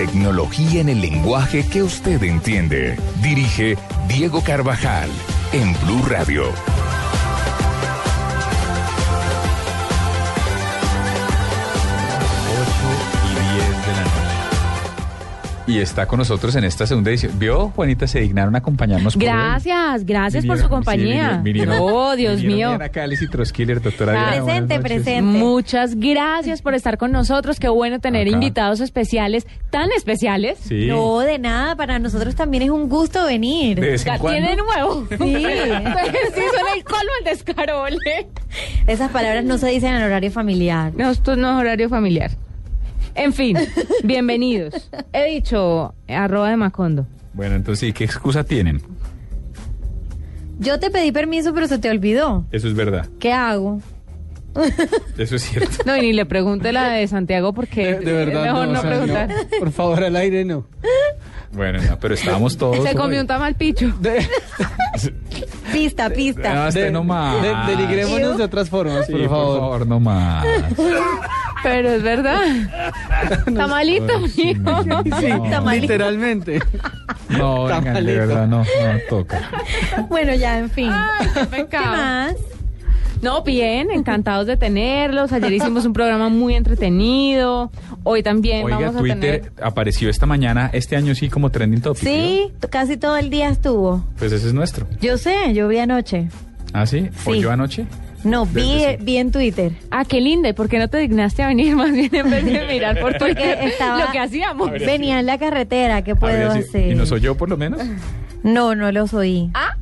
Tecnología en el lenguaje que usted entiende. Dirige Diego Carvajal en Blue Radio. Y está con nosotros en esta segunda edición. ¿Vio, Juanita? Se dignaron a acompañarnos. por hoy. Gracias, gracias por Vinieron- su compañía. sí, vinieron- oh, Dios vinieron mío. Cáliz y Troskiller, doctora Diana. Presente, presente. Muchas gracias por estar con nosotros. Qué bueno tener Acá. invitados especiales, tan especiales. Sí. No, de nada, para nosotros también es un gusto venir. De vez en Ya cuando. Tiene nuevo. Sí. sí, son el colmo el descaro, ¿vale? Esas palabras no se dicen en horario familiar. No, esto no es horario familiar. En fin, bienvenidos. He dicho arroba de Macondo. Bueno, entonces, ¿y qué excusa tienen? Yo te pedí permiso, pero se te olvidó. Eso es verdad. ¿Qué hago? Eso es cierto. No, y ni le pregunte la de Santiago porque De, de verdad, es mejor no, o sea, preguntar. no. Por favor, al aire no. Bueno, no, pero estábamos todos. Se comió un tamal picho. De, Pista, pista. este de- no más. de- denigrémonos de otras formas, Sí, por favor. no más. Pero es verdad. Tamalito, mijo. no, no, Sí, no. literalmente. No, vengan, de verdad, no, no toca. Bueno, ya, en fin. Ay, qué ¿Qué más? No, bien, encantados de tenerlos. Ayer hicimos un programa muy entretenido. Hoy también Oiga, vamos a Twitter tener. apareció esta mañana, este año sí, como trending topic. Sí, casi todo el día estuvo. Pues ese es nuestro. Yo sé, yo vi anoche. ¿Ah, sí? ¿O Sí. yo anoche? No, vi, vi en Twitter. Ah, qué linda. ¿Y por qué no te dignaste a venir más bien en vez de mirar por Porque Twitter estaba- lo que hacíamos? Venía en la carretera, ¿qué puedo hacer? ¿Y nos oyó por lo menos? No, no los oí. Ah,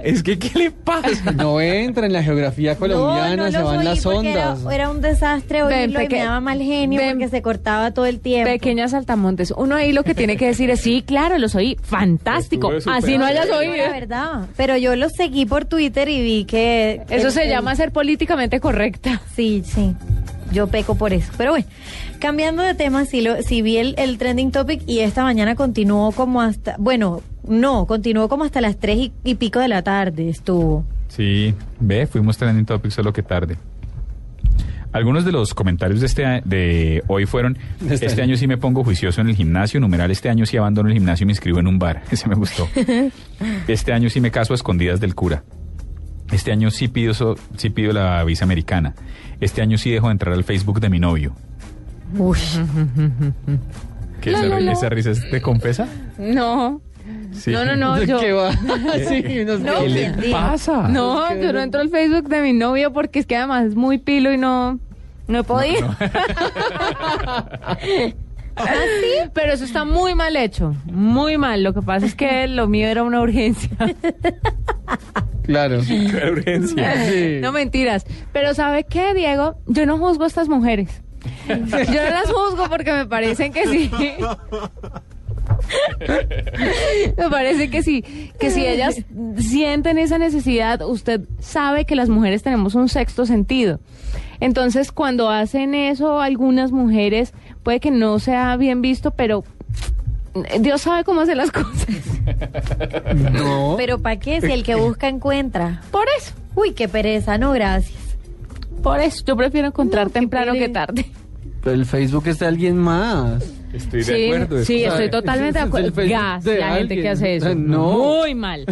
es que ¿qué le pasa? No entra en la geografía colombiana, no, no se van las era- ondas. Era, un desastre Ven, oírlo y me daba mal genio ven. porque se cortaba todo el tiempo. Pequeñas saltamontes. Uno ahí lo que tiene que decir es, sí, claro, los oí. Fantástico. Así no hayas oído. La verdad. Pero yo los seguí por Twitter y vi que... Eso el- se el- llama ser políticamente correcta. Sí, sí. Yo peco por eso. Pero bueno, cambiando de tema, sí, lo, sí vi el, el trending topic y esta mañana continuó como hasta... Bueno, no, continuó como hasta las tres y, y pico de la tarde estuvo. Sí, ve, fuimos trending topic solo que tarde. Algunos de los comentarios de este a- de hoy fueron, De este este año. año sí me pongo juicioso en el gimnasio, numeral, este año sí abandono el gimnasio y me inscribo en un bar. Ese me gustó. Este año sí me caso a escondidas del cura. Este año sí pido, so- sí pido la visa americana. Este año sí dejo de entrar al Facebook de mi novio. Uy. ¿Qué esa, esa risa es de confesa? No. Sí. No, no, no. ¿De Yo, qué va? sí, No, ¿Qué le pasa? no, yo no no- entro al Facebook de mi novio porque es que además es muy pilo y no, no he podido. Pero eso está muy mal hecho, muy mal. Lo que pasa es que lo mío era una urgencia. Claro. Urgencia. Sí. No mentiras. Pero ¿sabe qué, Diego? Yo no juzgo a estas mujeres. Yo no las juzgo porque me parecen que sí. Me parece que sí, que si ellas sienten esa necesidad, usted sabe que las mujeres tenemos un sexto sentido. Entonces, cuando hacen eso algunas mujeres, puede que no sea bien visto, pero Dios sabe cómo hacer las cosas. No. Pero ¿para qué? Si el que busca encuentra. Por eso, Uy, qué pereza, no, gracias. por eso, yo prefiero encontrar No, temprano que tarde. Pero el Facebook es de alguien más. Estoy de Sí, acuerdo. es sí, estoy totalmente de Es el acuerdo. Facebook Gas, de la gente que hace eso. No. Muy mal.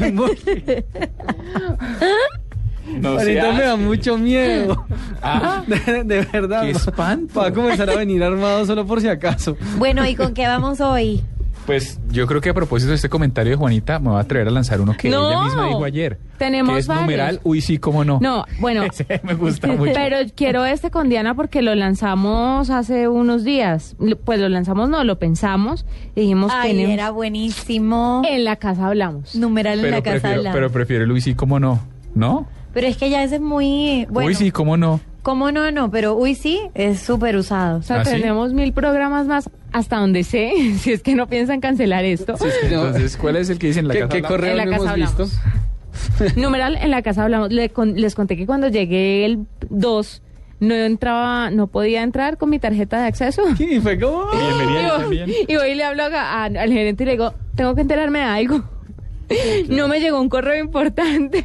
No Ahorita me da mucho miedo. Ah. De, de verdad. Qué va- espanto. Va a comenzar a venir armado solo por si acaso. Bueno, ¿y con qué vamos hoy? Pues yo creo que a propósito de este comentario de Juanita, me voy a atrever a lanzar uno que No. ella misma dijo ayer. Tenemos que es varios. numeral, uy, sí, cómo no. No, bueno. Ese me gusta mucho. Pero quiero este con Diana porque lo lanzamos hace unos días. Pues lo lanzamos, no, lo pensamos. Dijimos Ay, tenemos- era buenísimo. En la casa hablamos. Numeral en pero, la casa prefiero, hablando. pero prefiero el uy, sí, cómo no. ¿No? Pero es que ya ese es muy... Bueno, uy, sí, cómo no. ¿Cómo no? No, pero uy, sí, es súper usado. O sea, ¿Ah, sí? tenemos mil programas más hasta donde sé, si es que no piensan cancelar esto. Sí, no. Entonces, ¿cuál es el que dice en la ¿Qué, casa? qué correo En la no casa hemos visto? Numeral, en la casa hablamos. Le con- les conté que cuando llegué el 2, no entraba, no podía entrar con mi tarjeta de acceso. Y fue como... Y ¿está voy, y voy y le hablo a- a- al gerente y le digo, tengo que enterarme de algo. No me llegó un correo importante.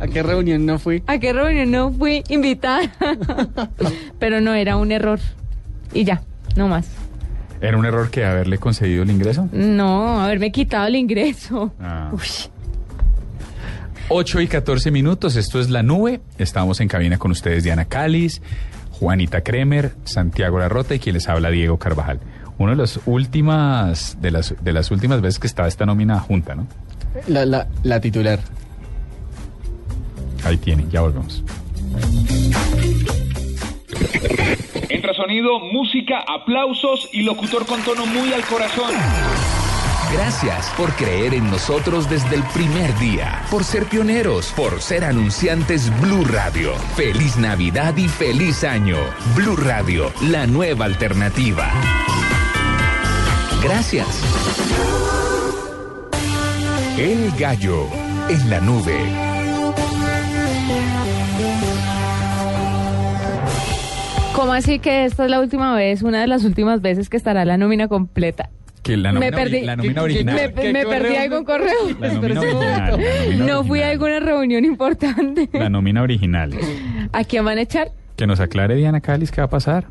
¿A qué reunión no fui? ¿A qué reunión no fui invitada? Pero no, era un error. Y ya, no más. ¿Era un error que haberle concedido el ingreso? No, haberme quitado el ingreso. Ah. 8 y 14 minutos, esto es La Nube. Estamos en cabina con ustedes Diana Cáliz, Juanita Kremer, Santiago Larrota y quien les habla Diego Carvajal. Una de las últimas, de las, de las últimas veces que estaba esta nómina junta, ¿no? La, la, la titular. Ahí tienen, ya volvemos. Entra sonido, música, aplausos y locutor con tono muy al corazón. Gracias por creer en nosotros desde el primer día, por ser pioneros, por ser anunciantes Blue Radio. Feliz Navidad y feliz año. Blue Radio, la nueva alternativa. Gracias. El gallo en la nube. ¿Cómo así que esta es la última vez, una de las últimas veces que estará la nómina completa? Que la Me nómina, perdí. ori- la nómina ¿Qué- original. Me, ¿Qué me perdí algún correo. La nómina original. la nómina No fui a alguna reunión importante. La nómina original. ¿A quién van a echar? Que nos aclare Diana Cáliz qué va a pasar.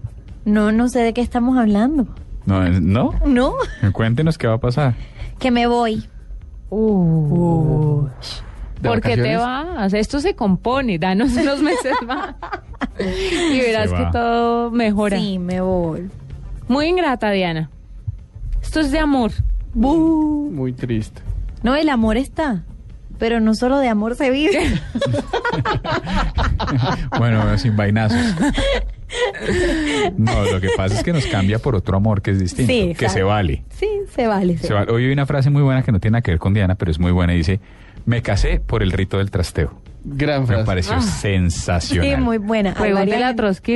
No, no sé de qué estamos hablando. No, ¿no? No, Cuéntenos qué va a pasar. que me voy. Uh. ¿De ¿Por qué te vas? Esto se compone, danos unos meses más. Y verás que todo mejora. Sí, me voy. Muy ingrata, Diana. Esto es de amor. Muy triste. No, el amor está. Pero no solo de amor se vive. Bueno, sin vainazos. No, lo que pasa es que nos cambia por otro amor que es distinto, Sí, que se vale. sí, se vale. se Se vale. Hoy hay una frase muy buena que no tiene nada que ver con Diana, pero es muy buena y dice, me casé por el rito del trasteo. Gran Me frase. pareció Ah. sensacional. Sí, muy buena. Pregúntele a Trotsky.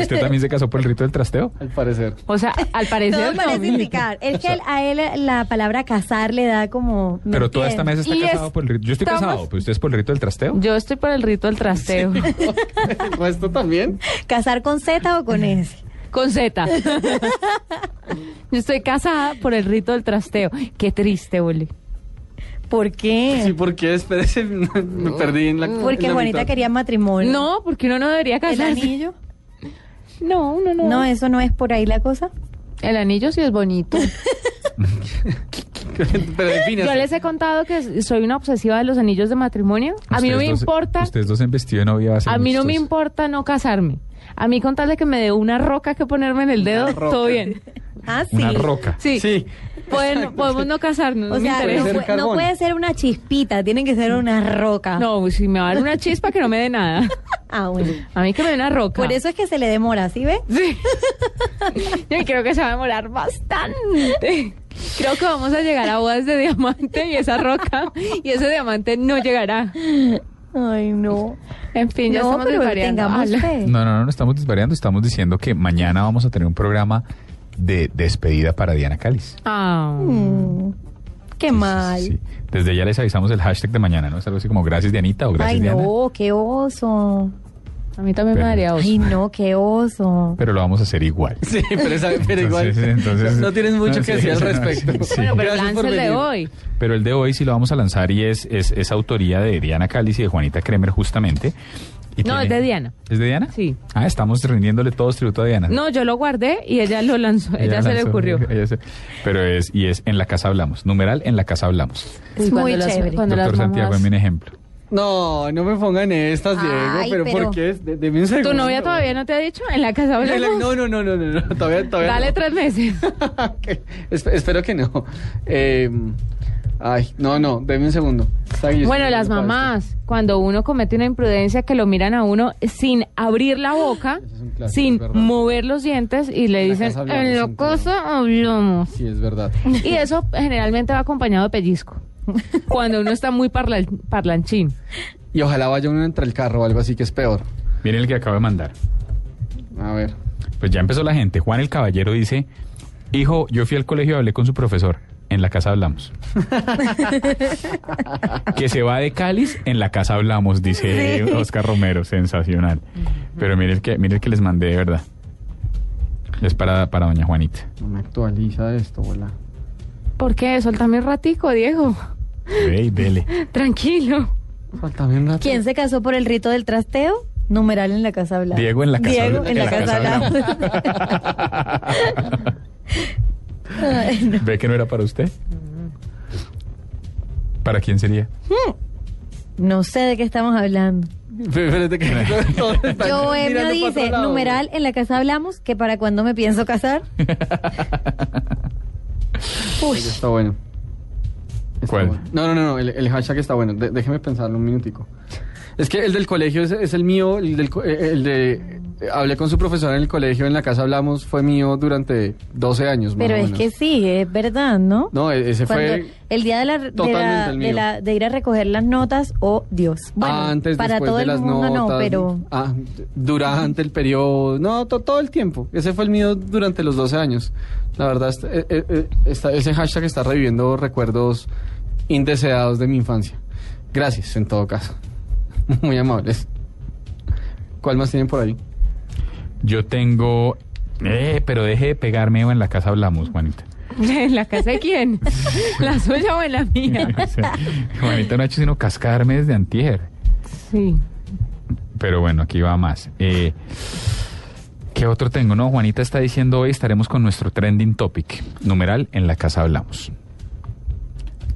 ¿Usted también se casó por el rito del trasteo? Al parecer. O sea, al parecer Todo no. parece indicar. Es que a él la palabra casar le da como... ¿me Pero toda esta mesa está Y casado por el rito. Yo estoy estamos- casado, pero usted es por el rito del trasteo. Yo estoy por el rito del trasteo. ¿El resto también? ¿Casar con Z o con S? Con Z. Yo estoy casada por el rito del trasteo. Qué triste, Oli. ¿Por qué? Sí, porque espérese, me perdí en la Porque en la Juanita mitad. quería matrimonio. No, porque uno no debería ¿El casarse. anillo? No, uno no. No, eso no es por ahí la cosa. El anillo sí es bonito. Pero. Yo les he contado que soy una obsesiva de los anillos de matrimonio. A mí no me dos- importa. Ustedes dos en vestido de novia va a ser A mí no me importa no casarme. A mí con tal de que me dé una roca que ponerme en el dedo, todo bien. Ah, sí. Una roca. Sí. Sí. Pueden- podemos no casarnos. no O sea, no, puede- no carbón. puede ser una chispita, tiene que ser una roca. No, si me va a dar una chispa que no me dé nada. Ah, bueno. A mí que me dé una roca. Por eso es que se le demora, ¿sí ve? Sí. Yo creo que se va a demorar bastante. Creo que vamos a llegar a bodas de diamante y esa roca y ese diamante no llegará. Ay, no. En fin, ya no, estamos pero desvariando. tengamos Ala. fe. No, no, no, no estamos desvariando, estamos diciendo que mañana vamos a tener un programa de despedida para Diana Cáliz. Ah. Mm, qué Sí, mal. sí, sí. Desde ya les avisamos el hashtag de mañana, ¿no? Es algo así como gracias Dianita o gracias Ay, Diana. no, qué oso. A mí también Pero- me daría oso. Ay, no, qué oso. Pero lo vamos a hacer igual. Sí, pero, esa- pero igual. Entonces, no tienes mucho no, que sí, decir al no, respecto. sí, sí. Bueno, pero lanza el de hoy. Pero el de hoy sí lo vamos a lanzar y es, es, es autoría de Diana Cáliz y de Juanita Kremer justamente. Y No, es de Diana. ¿Es de Diana? Sí. Ah, estamos rindiéndole todos tributo a Diana. No, yo lo guardé y ella lo lanzó. Ella, se le ocurrió. ella se- pero es, y es en la casa hablamos. Numeral, en la casa hablamos. Es muy cuando las- chévere. cuando Doctor las Santiago, mamás- en mi ejemplo. No, no me pongan estas, Diego. Ay, pero, pero- ¿por qué? De- deme un segundo. ¿Tu novia todavía no te ha dicho? En la casa la- hablamos. No, no, no, no, no, no, todavía, todavía Dale no. tres meses. Espero que no. Eh, ay, no, no, deme un segundo. Bueno, las mamás, cuando uno comete una imprudencia que lo miran a uno sin abrir la boca, es sin mover los dientes y le En dicen, hablamos, en cosa hablamos. Sí, es verdad. Y eso generalmente va acompañado de pellizco. Cuando uno está muy parla- parlanchín. Y ojalá vaya uno entre el carro o algo así que es peor. Miren el que acabo de mandar. A ver. Pues ya empezó la gente. Juan el Caballero dice, hijo, yo fui al colegio y hablé con su profesor. En la casa hablamos. que se va de cáliz, en la casa hablamos, dice Oscar Romero. Sensacional. Pero mire el que, mire el que les mandé de verdad. Es para, para doña Juanita. No me actualiza esto, hola. ¿Por qué? Soltame un ratico, Diego. Ve y dele. Tranquilo. Faltame un rato. ¿Quién se casó por el rito del trasteo? Numeral en la casa hablamos. Diego en la casa Diego habla- en la casa hablamos. ¿Ve que no era para usted? ¿Para quién sería? No sé de qué estamos hablando. Para dice, numeral en la casa hablamos, que para cuando me pienso casar. Uy, Está bueno. Está ¿Cuál? bueno. No, no, no, no, el, el hashtag está bueno. De- déjeme pensarlo un minutico. Es que el del colegio es, es el mío, el, del, eh, el de... Hablé con su profesora en el colegio, en la casa hablamos, fue mío durante 12 años. más pero o es que sí, es verdad, ¿no? No, e- ese Cuando fue... el día de la, de, totalmente la- el de, mío. la- de ir a recoger las notas, oh Dios. Bueno, antes, para después todo de el las mundo notas. no, pero Ah, durante el periodo. No, to- todo el tiempo. Ese fue el mío durante los 12 años. La verdad, eh, eh, está- ese hashtag está reviviendo recuerdos indeseados de mi infancia. Gracias, en todo caso. Muy amables. ¿Cuál más tienen por ahí? Yo tengo... Eh, pero deje de pegarme o en la casa hablamos, Juanita. ¿En la casa de quién? ¿La suya o en la mía? Juanita no ha hecho sino cascarme desde antier. Sí. Pero bueno, aquí va más. Eh, ¿Qué otro tengo? No, Juanita está diciendo hoy estaremos con nuestro trending topic. Numeral, en la casa hablamos.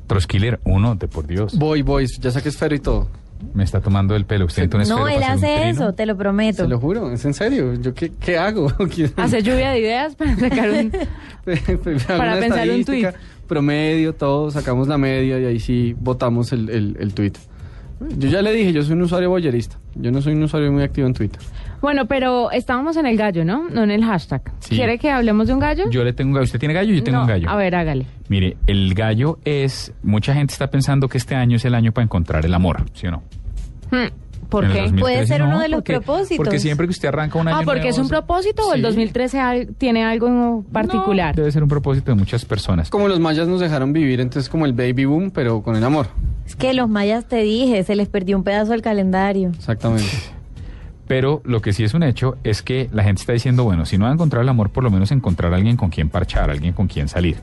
Troskiller, uno, de por Dios. Voy, voy. Ya saqué esfero y todo. Me está tomando el pelo. ¿Usted un no, él hace eso, te lo prometo. Se lo juro, es en serio. ¿Yo qué, qué hago? Hace lluvia de ideas para sacar un... para pensar un tuit. Promedio, todo, sacamos la media y ahí sí votamos el, el, el tweet. Yo ya le dije, yo soy un usuario boyerista. Yo no soy un usuario muy activo en Twitter. Bueno, pero estábamos en el gallo, ¿no? No en el hashtag. Sí. ¿Quiere que hablemos de un gallo? Yo le tengo un gallo. ¿Usted tiene gallo? Yo tengo No, un gallo. A ver, hágale. Mire, el gallo es... Mucha gente está pensando que este año es el año para encontrar el amor, ¿sí o no? Hmm, ¿Por qué? 2013 Puede ser uno no, de los porque- propósitos. Porque siempre que usted arranca un año Ah, porque nuevo, es un propósito o el Sí. 2013 al- tiene algo en particular. No, debe ser un propósito de muchas personas. Como los mayas nos dejaron vivir, entonces como el baby boom, pero con el amor. Es que los mayas te dije, se les perdió un pedazo del calendario. Exactamente. Pero lo que sí es un hecho es que la gente está diciendo, bueno, si no va a encontrar el amor, por lo menos encontrar a alguien con quien parchar, alguien con quien salir.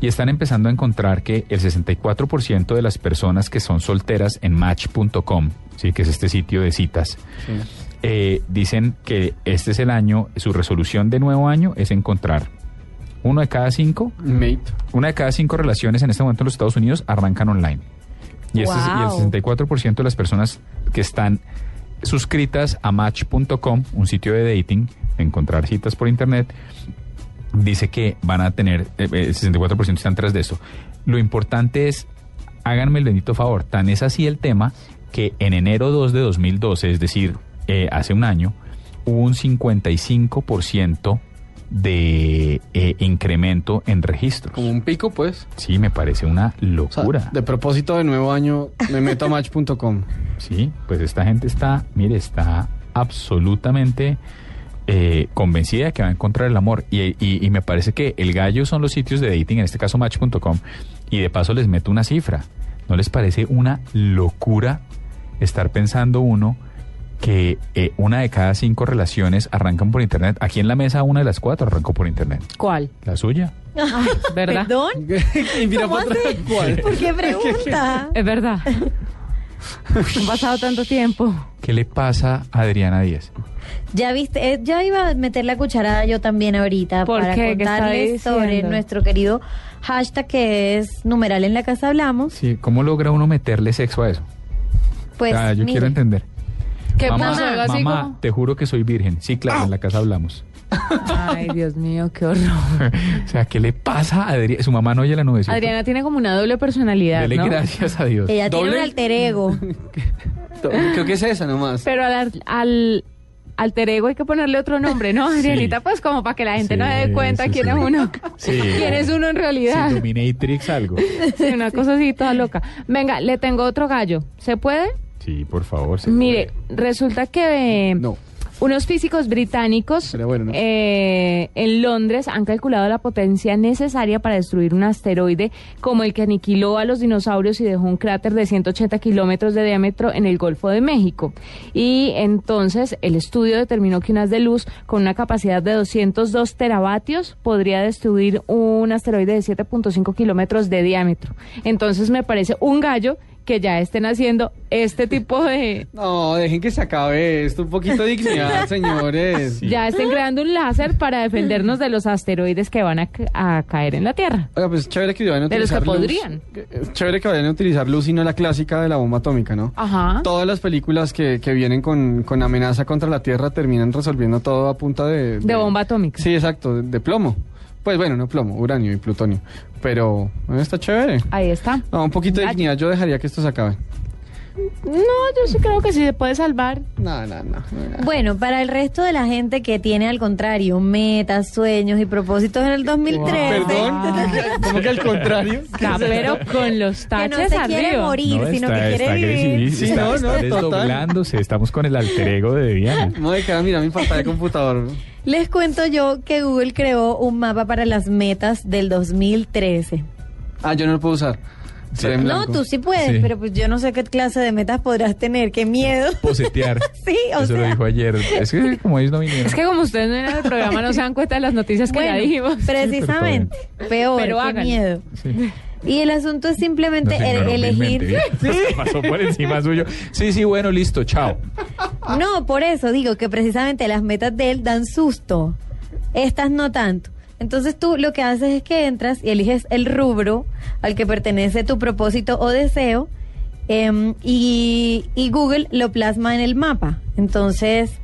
Y están empezando a encontrar que el 64% de las personas que son solteras en match.com, ¿sí? que es este sitio de citas, Sí. eh, dicen que este es el año, su resolución de nuevo año es encontrar uno de cada cinco, Mate. una de cada cinco relaciones en este momento en los Estados Unidos arrancan online. Y, este es- y Wow. el 64% de las personas que están suscritas a match.com, un sitio de dating, encontrar citas por internet, dice que van a tener, eh, eh, el 64% están tras de eso. Lo importante es, háganme el bendito favor, tan es así el tema que en enero 2 de 2012, es decir, eh, hace un año, hubo un 55% de eh, incremento en registros. Como un pico, pues. Sí, me parece una O sea, locura. de propósito de nuevo año, me meto a match.com. Sí, pues esta gente está, mire, está absolutamente eh, convencida de que va a encontrar el amor. Y, y- y me parece que el gallo son los sitios de dating, en este caso match.com, y de paso les meto una cifra. ¿No les parece una locura estar pensando uno que eh, una de cada cinco relaciones arrancan por internet? Aquí en la mesa una de las cuatro arrancó por internet. ¿Cuál? La suya. ¿Verdad? ¿Perdón? y mira ¿Cómo para atrás, así? ¿cuál? ¿Por qué pregunta? Es verdad. Ha pasado tanto tiempo. ¿Qué le pasa a Adriana Díaz? Ya viste, eh, ya iba a meter la cucharada yo también ahorita ¿Por para qué? ¿Qué está contarles sobre nuestro querido hashtag que es numeral en la casa hablamos. Sí, ¿cómo logra uno meterle sexo a eso? Pues Ah, yo mire, quiero entender. ¿Qué mamá, puso? Algo así mamá, como- te juro que soy virgen. Sí, claro, en la casa hablamos. Ay, Dios mío, qué horror. o sea, ¿qué le pasa a Adriana? Su mamá no oye la nube. ¿cierto? Adriana tiene como una doble personalidad, Dele ¿no? gracias a Dios. ella tiene un alter ego. Creo que es esa nomás. Pero al, al alter ego hay que ponerle otro nombre, ¿no, Adrianita? Pues como para que la gente no se dé Sí, cuenta sí, quién sí. es uno. Sí. ¿Quién es uno en realidad? Sí, Dominatrix algo. Sí, una cosa así toda loca. Venga, le tengo otro gallo. ¿Se puede? Sí, por favor. se Mire, resulta que eh, No. unos físicos británicos bueno, no. eh, en Londres han calculado la potencia necesaria para destruir un asteroide como el que aniquiló a los dinosaurios y dejó un cráter de 180 kilómetros de diámetro en el Golfo de México. Y entonces el estudio determinó que un haz de luz con una capacidad de 202 teravatios podría destruir un asteroide de 7.5 kilómetros de diámetro. Entonces me parece un gallo que ya estén haciendo este tipo de... No, dejen que se acabe esto. Un poquito de dignidad, señores. Ya estén creando un láser para defendernos de los asteroides que van a, ca- a caer en la Tierra. Oiga, pues chévere que vayan a De los utilizar que luz. podrían. Es Chévere que vayan a utilizar luz y no la clásica de la bomba atómica, ¿no? Ajá. Todas las películas que, que vienen con, con amenaza contra la Tierra terminan resolviendo todo a punta de... De bomba atómica. Sí, exacto, de, de plomo. Pues bueno, no plomo, uranio y plutonio. Pero bueno, está chévere. Ahí está. No, un poquito de dignidad. Yo dejaría que esto se acabe. No, yo sí creo que sí se puede salvar. No, no, no. Bueno, para el resto de la gente que tiene al contrario metas, sueños y propósitos en el 2013. Perdón, ¿cómo que al contrario? Pero con los Que taches no se quiere morir, No, sino está- que quiere está vivir. Sí, está- no, está no, total. desdoblándose. Estamos con el alter ego de Diana. Me voy a quedar mirando mi pantalla de computador. Les cuento yo que Google creó un mapa para las metas del 2013. Ah, yo no lo puedo usar. No, tú sí puedes, Sí. pero pues yo no sé qué clase de metas podrás tener. Qué miedo. Posetear. Sí, o Eso lo dijo ayer. Es que como ellos no vinieron. Es que como ustedes no eran el programa, no se dan cuenta de las noticias que ya Bueno, dijimos. precisamente. Peor, Pero qué miedo. Sí. Y el asunto es simplemente el- elegir. Se pasó por encima suyo. Sí, sí, bueno, listo, chao. No, por eso digo que precisamente las metas de él dan susto. Estas no tanto. Entonces tú lo que haces es que entras y eliges el rubro al que pertenece tu propósito o deseo em, y, Google lo plasma en el mapa. Entonces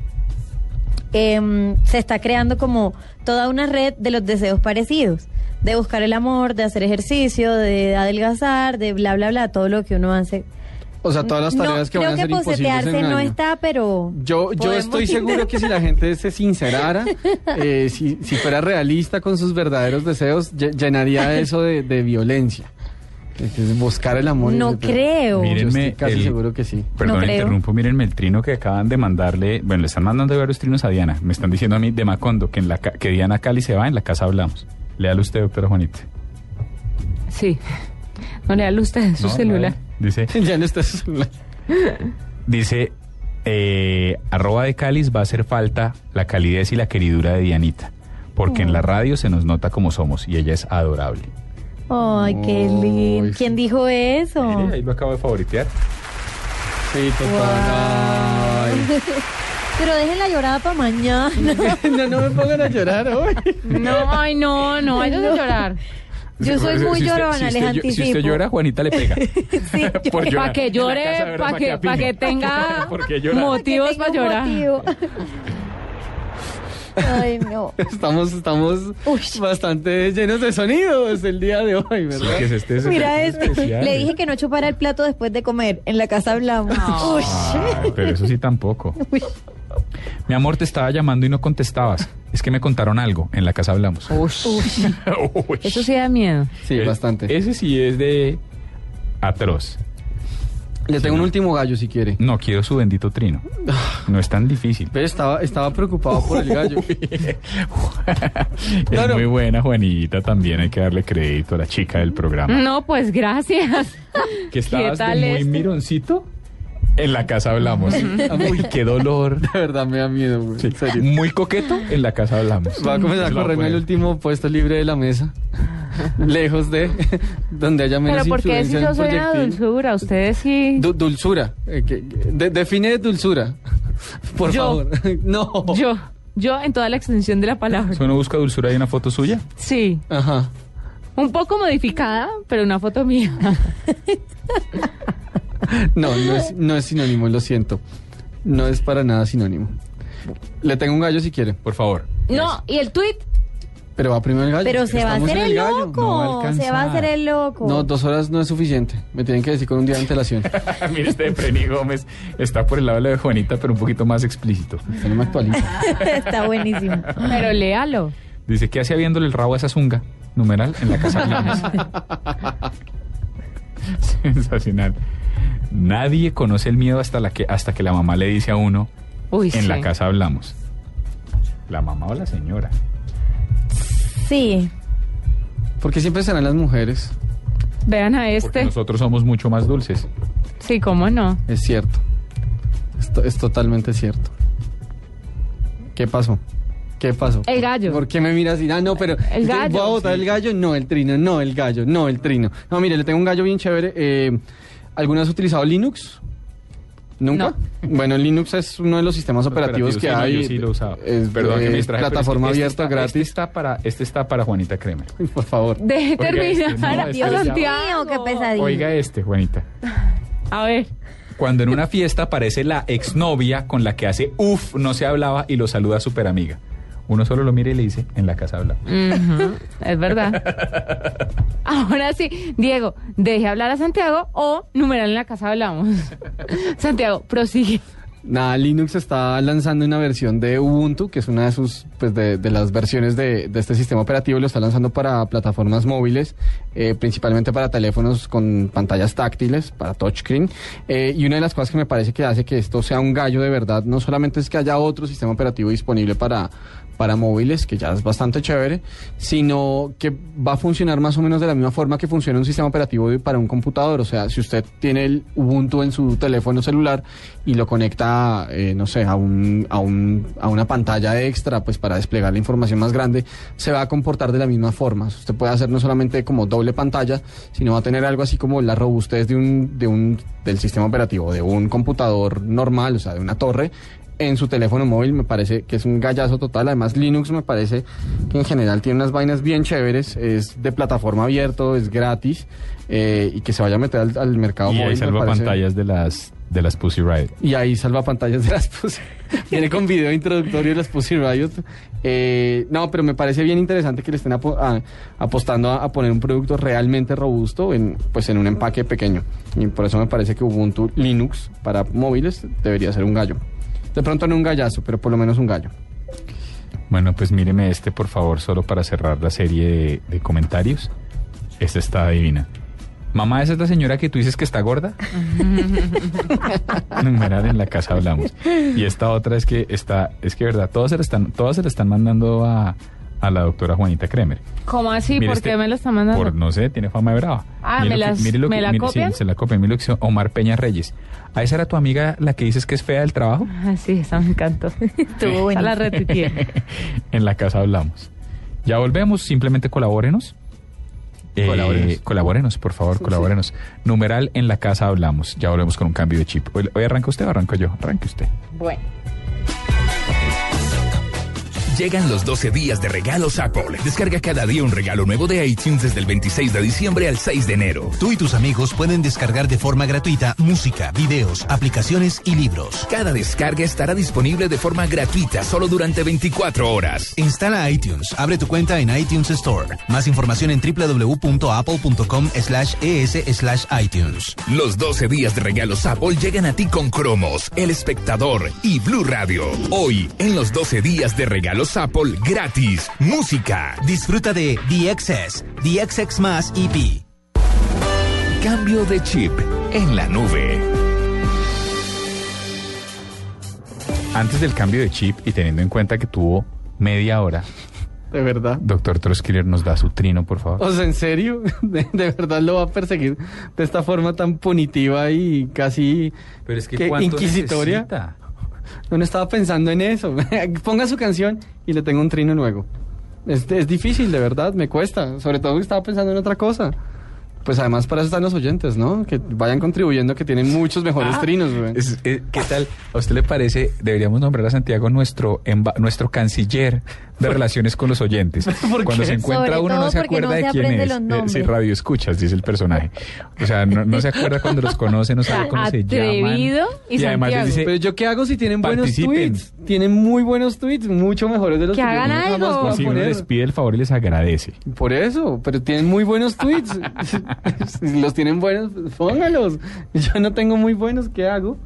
em, se está creando como toda una red de los deseos parecidos. De buscar el amor, de hacer ejercicio, de adelgazar, de bla, bla, bla, todo lo que uno hace. O sea, todas las tareas no, que van a que ser imposibles posetearse en un no año. está, pero... Yo, yo estoy seguro que si la gente se sincerara, eh, si, si fuera realista con sus verdaderos deseos, lle- llenaría eso de, de violencia. Entonces, buscar el amor. No creo. Miren, Yo estoy Mírenme casi el- seguro que sí. Perdón, No interrumpo. Mírenme el trino que acaban de mandarle. Bueno, le están mandando varios trinos a Diana. Me están diciendo a mí de Macondo que, en la, que Diana Cali se va, en la casa hablamos. Léalo usted, doctora Juanita. Sí. No le usted su No, celular. No, dice, ya no está su celular. dice eh, arroba de Cáliz va a hacer falta la calidez y la queridura de Dianita. Porque en la radio se nos nota como somos y ella es adorable. Ay, qué lindo. ¿Quién dijo eso? Mire, ahí lo acabo de favoritear. Sí, total. Pero dejen la llorada para mañana. no, no me pongan a llorar hoy. No, ay, no, no vayas a llorar. Yo soy Si muy usted- llorona, si les usted, anticipo. Si usted llora, Juanita le pega. Sí. Para que llore, para que, pa' que tenga motivos para llorar. motivo. Ay, no. Estamos, estamos Uy. bastante llenos de sonidos el día de hoy, Sí, ¿verdad? que es este es Mira efectos esto. especiales. Le dije que no chupara el plato después de comer. En la casa hablamos. Uy. Ay, pero eso sí tampoco. Uy. Mi amor, te estaba llamando y no contestabas. Es que me contaron algo. En la casa hablamos. Uy. Eso sí da miedo. Sí, bastante. Ese sí es de atroz. Le tengo un último gallo si quiere. No quiero su bendito trino. No es tan difícil. Ve, estaba, estaba preocupado por el gallo. es Claro. muy buena, Juanita. También hay que darle crédito a la chica del programa. No, pues gracias. Que estabas tal de muy este? mironcito. En la casa hablamos. Uy, qué dolor. De verdad me da miedo, güey. Sí, En serio. Muy coqueto. En la casa hablamos. Va a comenzar a correrme el último puesto libre de la mesa. Lejos de donde haya menos Pero porque si yo soy una dulzura, ustedes sí. Du- dulzura. Eh, de- define dulzura. Por Yo. favor. no. Yo, yo en toda la extensión de la palabra. Si uno busca dulzura y una foto suya. Sí, Ajá. un poco modificada, pero una foto mía. No, no es, no es sinónimo, lo siento. No es para nada sinónimo. Le tengo un gallo si quiere. Por favor. No, y el tweet. Pero va primero el gallo. Pero se va a hacer el gallo. No va a loco. se va a hacer el loco. No, dos horas no es suficiente. Me tienen que decir con un día de antelación. Mire, este de Preni Gómez está por el lado de la de Juanita, pero un poquito más explícito. Usted no me actualiza. Está buenísimo. Pero léalo. Dice, ¿qué hacía viéndole el rabo a esa zunga? Numeral, en la casa hablamos. Sensacional. Nadie conoce el miedo hasta, la que, hasta que la mamá le dice a uno, Uy, en sí. la casa hablamos. La mamá o la señora. Sí. Porque siempre serán las mujeres. Vean a Porque este. nosotros somos mucho más dulces. Sí, cómo no. Es cierto. Esto es totalmente cierto. ¿Qué pasó? ¿Qué pasó? El gallo. ¿Por qué me miras así? Ah, no, pero. El ¿te- gallo, ¿Voy a votar sí. el gallo? No, el trino. No, el gallo. No, el trino. No, mire, le tengo un gallo bien chévere. Eh, ¿Alguna vez ha utilizado Linux? ¿Nunca? Bueno, Linux es uno de los sistemas operativos, que sí, no, hay. yo sí lo he usado. Es, Perdón que me distraje, plataforma es que abierta, este está- gratis. Este está, para, este está para Juanita Kremer. Por favor. Deje Oiga, este, terminar. no, este Dios mío, qué pesadilla. Oiga este, Juanita. A ver. Cuando en una fiesta aparece la exnovia con la que hace uff, no se hablaba y lo saluda a super amiga. Uno solo lo mira y le dice, en la casa hablamos. Ujú, es verdad. Ahora sí, Diego, deje hablar a Santiago o numeral en la casa hablamos. Santiago, prosigue. Nada, Linux está lanzando una versión de Ubuntu, que es una de sus, pues de, de las versiones de, de este sistema operativo, y lo está lanzando para plataformas móviles, eh, principalmente para teléfonos con pantallas táctiles, para touchscreen. Eh, y una de las cosas que me parece que hace que esto sea un gallo de verdad, no solamente es que haya otro sistema operativo disponible para, para móviles, que ya es bastante chévere, sino que va a funcionar más o menos de la misma forma que funciona un sistema operativo para un computador. O sea, si usted tiene el Ubuntu en su teléfono celular y lo conecta, eh, no sé, a, un, a, un, a una pantalla extra, pues para desplegar la información más grande, se va a comportar de la misma forma. Usted puede hacer no solamente como doble pantalla, sino va a tener algo así como la robustez de un, de un, del sistema operativo, de un computador normal, o sea, de una torre, en su teléfono móvil me parece que es un gallazo total. Además, Linux me parece que en general tiene unas vainas bien chéveres. Es de plataforma abierto, es gratis eh, y que se vaya a meter al, al mercado y móvil. me salva pantallas de las, de las Pussy Riot. Y ahí salva pantallas de las Pussy. Viene con video introductorio de las Pussy Riot. Eh, no, pero me parece bien interesante que le estén a- apostando a, a poner un producto realmente robusto en, pues en un empaque pequeño. Y por eso me parece que Ubuntu Linux para móviles debería ser un gallo. De pronto no un gallazo, pero por lo menos un gallo. Bueno, pues míreme este, por favor, solo para cerrar la serie de, de comentarios. Esta está divina. Mamá, ¿esa es la señora que tú dices que está gorda? Numeral en la casa hablamos. Y esta otra es que está, es que verdad, todas se le están, todas se le están mandando a, a la doctora Juanita Kremer. ¿Cómo así? Mire ¿Por este- qué me lo está mandando? Por, no sé, tiene fama de brava. Ah, Mire ¿me que- las- mire lo me que- la mire- sí, se la copian. Mire lo que Omar Peña Reyes. ¿A esa era tu amiga la que dices que es fea del trabajo? Ah, sí, esa me encantó. Estuvo Esa la retuiteé. en la casa hablamos. Ya volvemos, simplemente colabórenos. Eh, Colabórenos. colabórenos, por favor, colabórenos. Numeral en la casa hablamos. Ya volvemos con un cambio de chip. Hoy, hoy arranca usted o arranco yo. Arranque usted. Bueno. Llegan los 12 días de regalos Apple. Descarga cada día un regalo nuevo de iTunes desde el 26 de diciembre al 6 de enero. Tú y tus amigos pueden descargar de forma gratuita música, videos, aplicaciones y libros. Cada descarga estará disponible de forma gratuita solo durante 24 horas. Instala iTunes, abre tu cuenta en iTunes Store. Más información en www.apple.com slash es slash iTunes. Los 12 días de regalos Apple llegan a ti con Cromos, El Espectador y Blue Radio. Hoy, en los 12 días de regalos Apple, gratis, música. Disfruta de The XS, The XX más EP. Cambio de chip en la nube. Antes del cambio de chip y teniendo en cuenta que tuvo media hora, De verdad. doctor Troskiller nos da su trino, por favor. O sea, ¿en serio? ¿De, de verdad lo va a perseguir de esta forma tan punitiva y casi Pero es que ¿qué ¿cuánto inquisitoria? necesita? No, no estaba pensando en eso. Ponga su canción y le tengo un trino luego. Es, es difícil, de verdad, me cuesta. Sobre todo que estaba pensando en otra cosa. Pues además para eso están los oyentes, ¿no? Que vayan contribuyendo, que tienen muchos mejores Ah, trinos, güey. es- eh, ¿Qué tal? ¿A usted le parece, deberíamos nombrar a Santiago nuestro, emba- nuestro canciller de relaciones con los oyentes? ¿Por Cuando se encuentra Sobre uno no se acuerda no de se quién es. Eh, sí, radio escuchas, dice el personaje. O sea, no, no se acuerda cuando los conoce, no sabe cómo se llaman. Atrevido y además les dice, Pero yo qué hago si tienen buenos Participen. tweets? Tienen muy buenos tweets, mucho mejores de los Que hagan jamás algo. a si uno poner. les pide el favor y les agradece. Por eso, pero tienen muy buenos tweets. si los tienen buenos, pues póngalos. Yo no tengo muy buenos, ¿qué hago?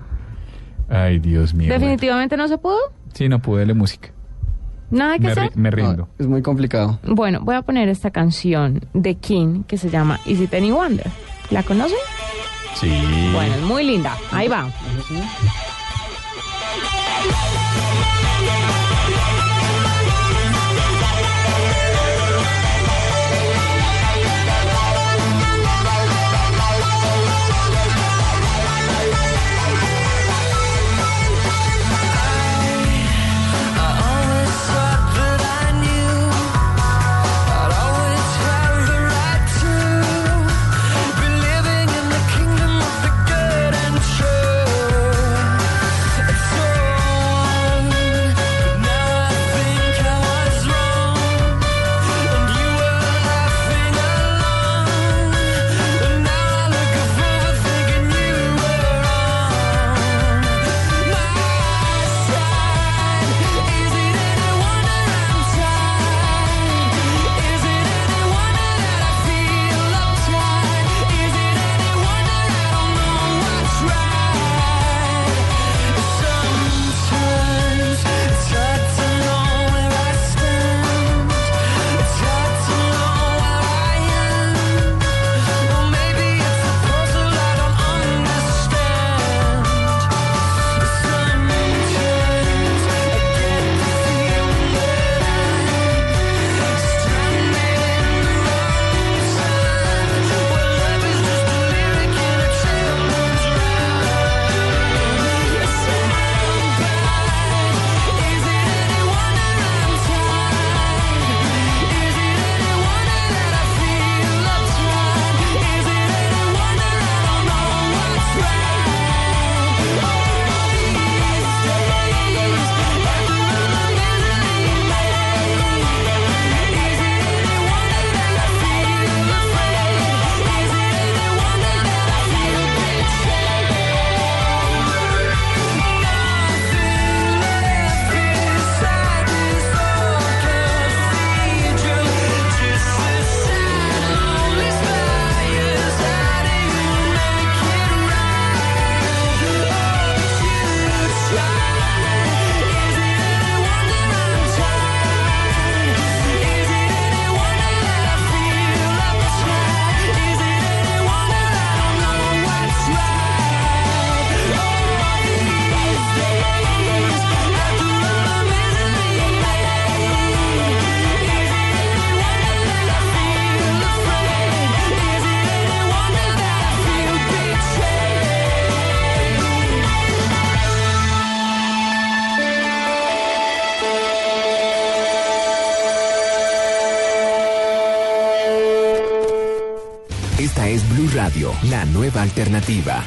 Ay, Dios mío. Definitivamente no se pudo. Sí, no pude darle música. Nada que Me, ri- hacer. me rindo. No, es muy complicado. Bueno, voy a poner esta canción de King que se llama Is It Any Wonder. ¿La conocen? Sí. Bueno, es muy linda. Ahí va. Esta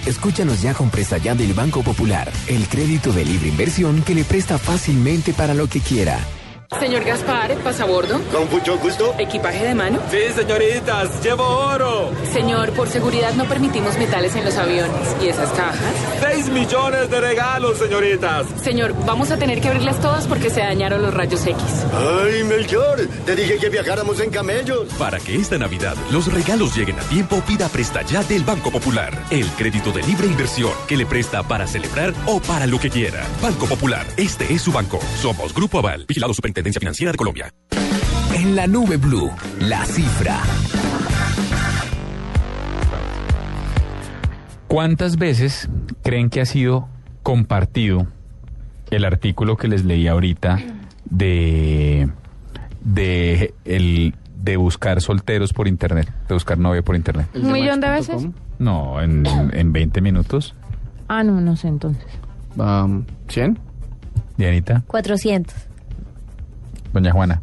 Escúchanos ya con presta ya del Banco Popular, el crédito de libre inversión que le presta fácilmente para lo que quiera. Señor Gaspar, pasabordo. Con mucho gusto. ¿Equipaje de mano? Sí, señoritas, llevo oro. Señor, por seguridad no permitimos metales en los aviones. ¿Y esas cajas? Seis millones de regalos, señoritas. Señor, vamos a tener que abrirlas todas porque se dañaron los rayos X. Ay, Melchor, te dije que viajáramos en camellos. Para que esta Navidad los regalos lleguen a tiempo, pida Presta Ya del Banco Popular. El crédito de libre inversión que le presta para celebrar o para lo que quiera. Banco Popular, este es su banco. Somos Grupo Aval, vigilado Superintendencia Financiera de Colombia. En la nube blue, la cifra. ¿Cuántas veces creen que ha sido compartido el artículo que les leí ahorita de, de, el, de buscar solteros por internet, de buscar novia por internet? ¿Un millón de veces? No, en, en 20 minutos. Ah, no, no sé entonces. Um, ¿100? Dianita, 400. Doña Juana,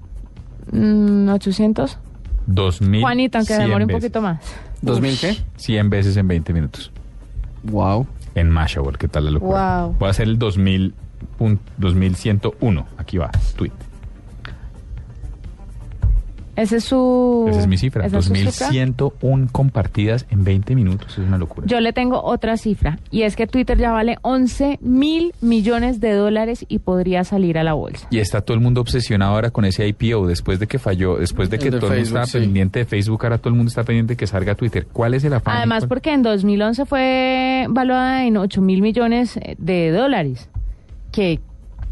Mm, ¿800? 2000. Juanita, aunque 100 demore un poquito más. ¿2000 qué? 100 veces en 20 minutos. Wow. En Mashable, ¿qué tal la locura? Wow. Voy a hacer el 2000, pun- 2101. Aquí va, tweet. Ese es su... Esa es mi cifra. ¿Esa es su cifra? 2101 compartidas en 20 minutos. Es una locura. Yo le tengo otra cifra y es que Twitter ya vale 11 mil millones de dólares y podría salir a la bolsa. Y está todo el mundo obsesionado ahora con ese IPO. Después de que falló, después de que El todo el mundo Facebook, estaba sí. pendiente de Facebook, ahora todo el mundo está pendiente de que salga Twitter. ¿Cuál es el afán? Además ¿Cuál- porque en 2011 fue valuada en 8 mil millones de dólares, que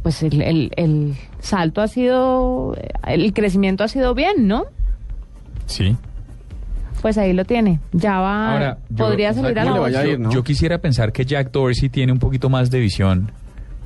pues el, el- el salto ha sido, el crecimiento ha sido bien, ¿no? Sí. pues ahí lo tiene. Ya va, Ahora, yo- podría o sea, salir a la ¿cómo le bolsa. vaya a ir, yo, no? yo quisiera pensar que Jack Dorsey tiene un poquito más de visión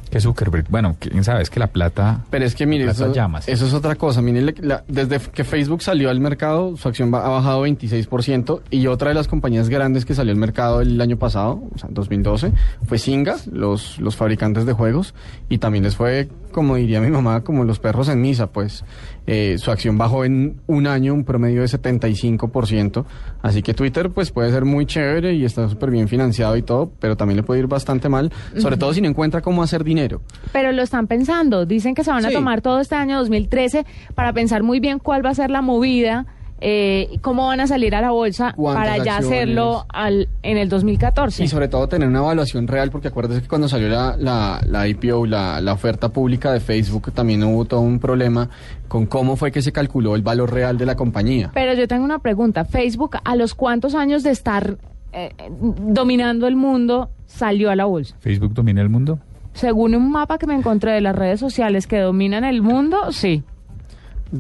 que Zuckerberg. Bueno, quién sabe, es que la plata... Pero es que mire, eso, llama, sí. eso es otra cosa. Mire, la- desde que Facebook salió al mercado, su acción ha bajado 26% y otra de las compañías grandes que salió al mercado el año pasado, o sea, 2012, fue Singa, los, los fabricantes de juegos, y también les fue, como diría mi mamá, como los perros en misa, pues eh, su acción bajó en un año un promedio de 75%, así que Twitter pues puede ser muy chévere y está súper bien financiado y todo, pero también le puede ir bastante mal, sobre todo si no encuentra cómo hacer dinero. Pero lo están pensando. Dicen que se van a Sí. tomar todo este año 2013 para pensar muy bien cuál va a ser la movida, eh, cómo van a salir a la bolsa ¿Cuántas para ya acciones? hacerlo al, en el 2014. Y sobre todo tener una evaluación real, porque acuérdese que cuando salió la, la, la IPO, la, la oferta pública de Facebook, también hubo todo un problema con cómo fue que se calculó el valor real de la compañía. Pero yo tengo una pregunta. Facebook, ¿a los cuántos años de estar eh, dominando el mundo salió a la bolsa? ¿Facebook domina el mundo? Según un mapa que me encontré de las redes sociales que dominan el mundo, sí.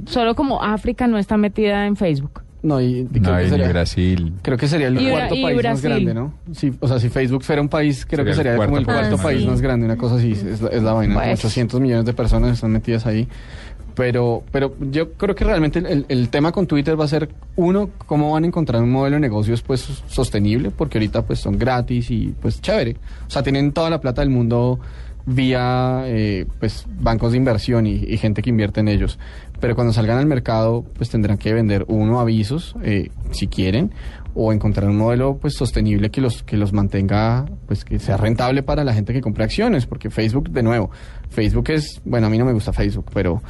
Solo como África no está metida en Facebook. No, y, y creo, No, que y sería, Brasil. creo que sería el Y cuarto y país más grande, ¿no? Si, o sea, si Facebook fuera un país, creo Sería que sería el como el cuarto cuarto país país más más grande, una cosa así, es, la- es la vaina. Pues. 800 millones de personas están metidas ahí. Pero, pero yo creo que realmente el, el tema con Twitter va a ser, uno, cómo van a encontrar un modelo de negocios pues sos- sostenible, porque ahorita pues son gratis y pues chévere. O sea, tienen toda la plata del mundo vía eh, pues bancos de inversión y, y gente que invierte en ellos. Pero cuando salgan al mercado, pues tendrán que vender uno avisos, eh, si quieren, o encontrar un modelo pues sostenible que los que los mantenga, pues que sea rentable para la gente que compre acciones, porque Facebook, de nuevo, Facebook es, bueno, a mí no me gusta Facebook, pero,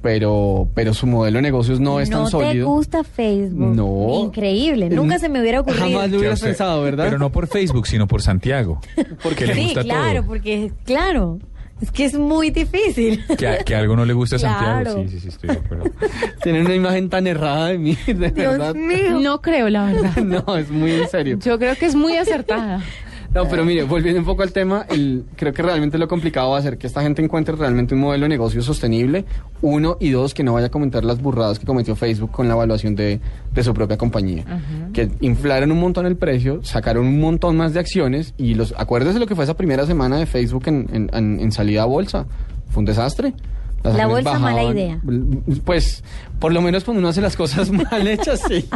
pero, pero su modelo de negocios no es tan te sólido. gusta Facebook. No. Increíble. Nunca se me hubiera ocurrido. Jamás lo hubieras pensado, ¿verdad? Pero no por Facebook, sino por Santiago. Porque le sí, gusta claro, todo. porque claro, es que es muy difícil. Que, a- que a algo no le gusta a Claro. Santiago. Sí, sí, sí, estoy de acuerdo. Tienen una imagen tan errada de mí, de verdad. mío. No creo, la verdad. No, es muy en serio. Yo creo que es muy acertada. No, pero mire, volviendo un poco al tema, el, creo que realmente lo complicado va a ser que esta gente encuentre realmente un modelo de negocio sostenible, uno, y dos, que no vaya a cometer las burradas que cometió Facebook con la evaluación de, de su propia compañía. Que inflaron un montón el precio, sacaron un montón más de acciones, y los acuérdese lo que fue esa primera semana de Facebook en, en- en- en salida a bolsa. Fue un desastre. Las La bolsa, mala idea. Pues, por lo menos cuando uno hace las cosas mal hechas, sí.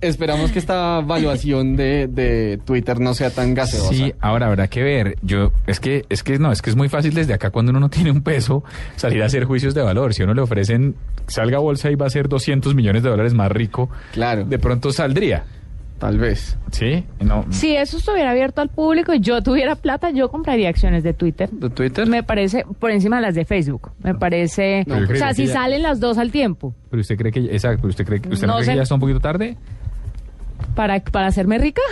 Esperamos que esta evaluación de, de Twitter no sea tan gaseosa. Sí, ahora habrá que ver. Yo es que es que no, es que es muy fácil desde acá cuando uno no tiene un peso salir a hacer juicios de valor. Si a uno le ofrecen salga bolsa y va a ser 200 millones de dólares más rico, Claro. de pronto saldría. Tal vez. ¿Sí? No. Si eso estuviera abierto al público y yo tuviera plata, yo compraría acciones de Twitter. ¿De Twitter? Me parece por encima de las de Facebook. Me parece. No, o sea, si ya- salen las dos al tiempo Pero usted cree que exacto, pero usted cree que usted No cree sé. que ya está un poquito tarde? para, para hacerme rica.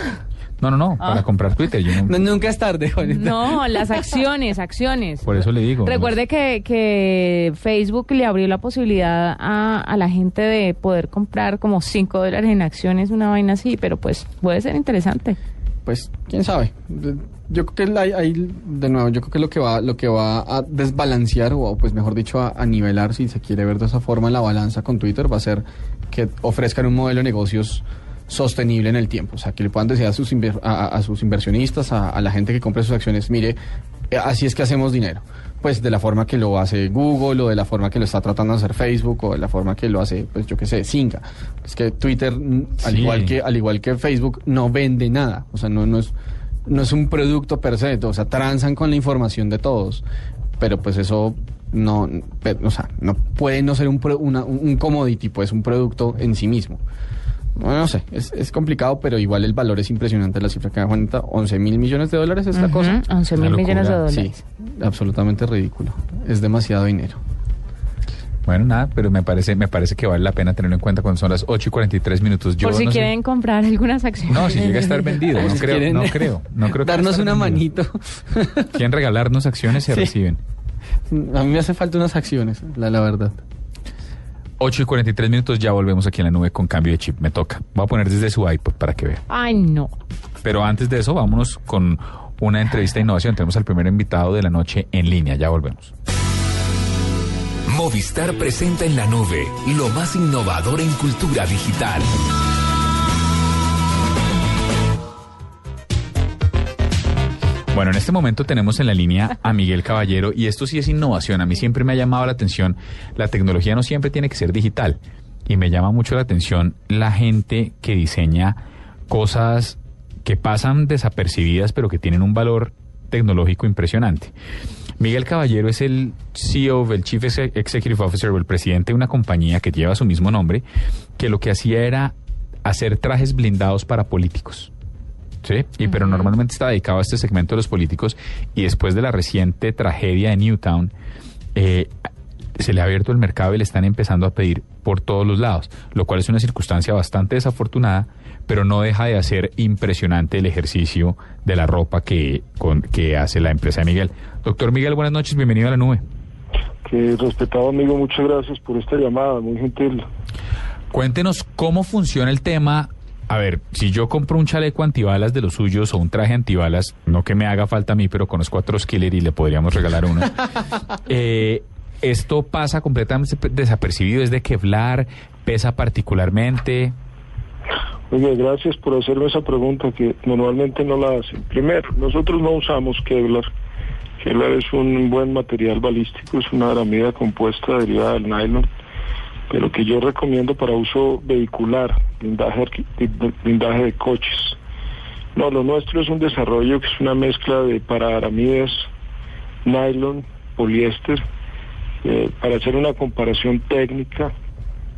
No, no, no, Ah. para comprar Twitter. Yo no- No, nunca es tarde, Juanita. No, las acciones, acciones. por eso le digo. Recuerde que, que Facebook le abrió la posibilidad a, a la gente de poder comprar como 5 dólares en acciones, una vaina así, pero pues puede ser interesante. Pues, quién sabe. Yo creo que hay, hay- de nuevo, yo creo que lo que va, lo que va a desbalancear, o pues mejor dicho, a, a nivelar, si se quiere ver de esa forma, la balanza con Twitter va a ser que ofrezcan un modelo de negocios sostenible en el tiempo. O sea, que le puedan decir a sus, a, a- sus inversionistas, a, a la gente que compre sus acciones, mire, eh, así es que hacemos dinero. Pues de la forma que lo hace Google, o de la forma que lo está tratando de hacer Facebook, o de la forma que lo hace, pues yo qué sé, Cinca. Es que Twitter, mm, al igual que al igual que Facebook, no vende nada. O sea, no, no es no es un producto per se, o sea, transan con la información de todos, pero pues eso no, o sea, no puede no ser un, pro- una- un un commodity, pues un producto en sí mismo. No, no sé, es, es complicado, pero igual el valor es impresionante, la cifra que da Juanita, 11 mil millones de dólares esta Ujú, cosa. 11 mil millones de dólares. Sí, absolutamente ridículo, es demasiado dinero. Bueno, nada, pero me parece, me parece que vale la pena tenerlo en cuenta cuando son las 8 y 43 minutos. Yo Por si no sé- quieren comprar algunas acciones. No, si llega a estar vendido, no Si creo, quieren no creo, no creo que Darnos va a estar una vendido. manito. Quieren regalarnos acciones, se Sí. reciben. A mí me hace falta unas acciones, la, la verdad. 8 y 43 minutos, ya volvemos aquí en la nube con cambio de chip. Me toca. Voy a poner desde su iPod para que vea. Ay, no. Pero antes de eso, vámonos con una entrevista de innovación. Tenemos al primer invitado de la noche en línea. Ya volvemos. Movistar presenta en la nube lo más innovador en cultura digital. Bueno, en este momento tenemos en la línea a Miguel Caballero y esto sí es innovación. A mí siempre me ha llamado la atención. La tecnología no siempre tiene que ser digital y me llama mucho la atención la gente que diseña cosas que pasan desapercibidas pero que tienen un valor tecnológico impresionante. Miguel Caballero es el CEO, el Chief Executive Officer o el presidente de una compañía que lleva su mismo nombre, que lo que hacía era hacer trajes blindados para políticos. ¿Sí? Y, pero normalmente está dedicado a este segmento de los políticos y después de la reciente tragedia de Newtown, eh, se le ha abierto el mercado y le están empezando a pedir por todos los lados, lo cual es una circunstancia bastante desafortunada, pero no deja de hacer impresionante el ejercicio de la ropa que, con, que hace la empresa de Miguel. Doctor Miguel, buenas noches, bienvenido a la nube. Que respetado amigo, muchas gracias por esta llamada, muy gentil. Cuéntenos cómo funciona el tema a ver, si yo compro un chaleco antibalas de los suyos o un traje antibalas, no que me haga falta a mí, pero conozco a otro skiller y le podríamos regalar uno. eh, esto pasa completamente desapercibido, es de Kevlar, pesa particularmente. Oye, gracias por hacerme esa pregunta que normalmente no la hacen. Primero, nosotros no usamos Kevlar. Kevlar es un buen material balístico, es una aramida compuesta derivada del nylon pero que yo recomiendo para uso vehicular, blindaje, de coches. No, lo nuestro es un desarrollo que es una mezcla de paraaramidas, nylon, poliéster. Eh, para hacer una comparación técnica,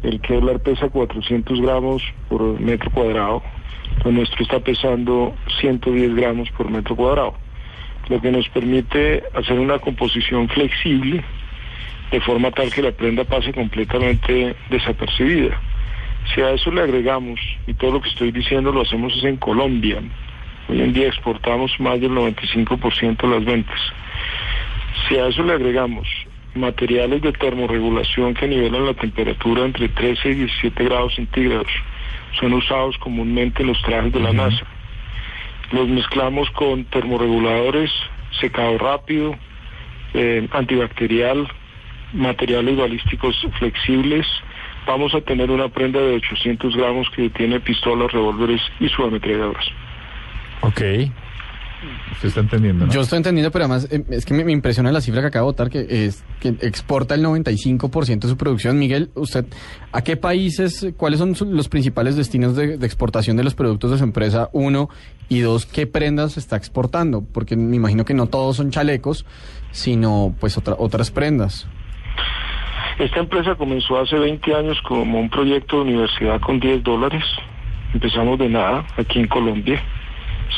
el Kevlar pesa 400 gramos por metro cuadrado, lo nuestro está pesando 110 gramos por metro cuadrado, lo que nos permite hacer una composición flexible de forma tal que la prenda pase completamente desapercibida. Si a eso le agregamos, y todo lo que estoy diciendo lo hacemos es en Colombia, hoy en día exportamos más del 95% de las ventas. Si a eso le agregamos materiales de termorregulación que nivelan la temperatura entre 13 y 17 grados centígrados, son usados comúnmente en los trajes de la NASA. Los mezclamos con termorreguladores, secado rápido, eh, antibacterial, materiales balísticos flexibles. Vamos a tener una prenda de 800 gramos que tiene pistolas, revólveres y subametralladoras. Ok. Usted está entendiendo, ¿no? Yo estoy entendiendo, pero además eh, es que me, me, impresiona la cifra que acabo de votar, que es que exporta el 95% de su producción. Miguel, ¿usted a qué países, cuáles son los principales destinos de, de, exportación de los productos de su empresa? Uno, y dos, ¿qué prendas está exportando? Porque me imagino que no todos son chalecos, sino pues otra, otras prendas. Esta empresa comenzó hace 20 años como un proyecto de universidad con 10 dólares. Empezamos de nada aquí en Colombia.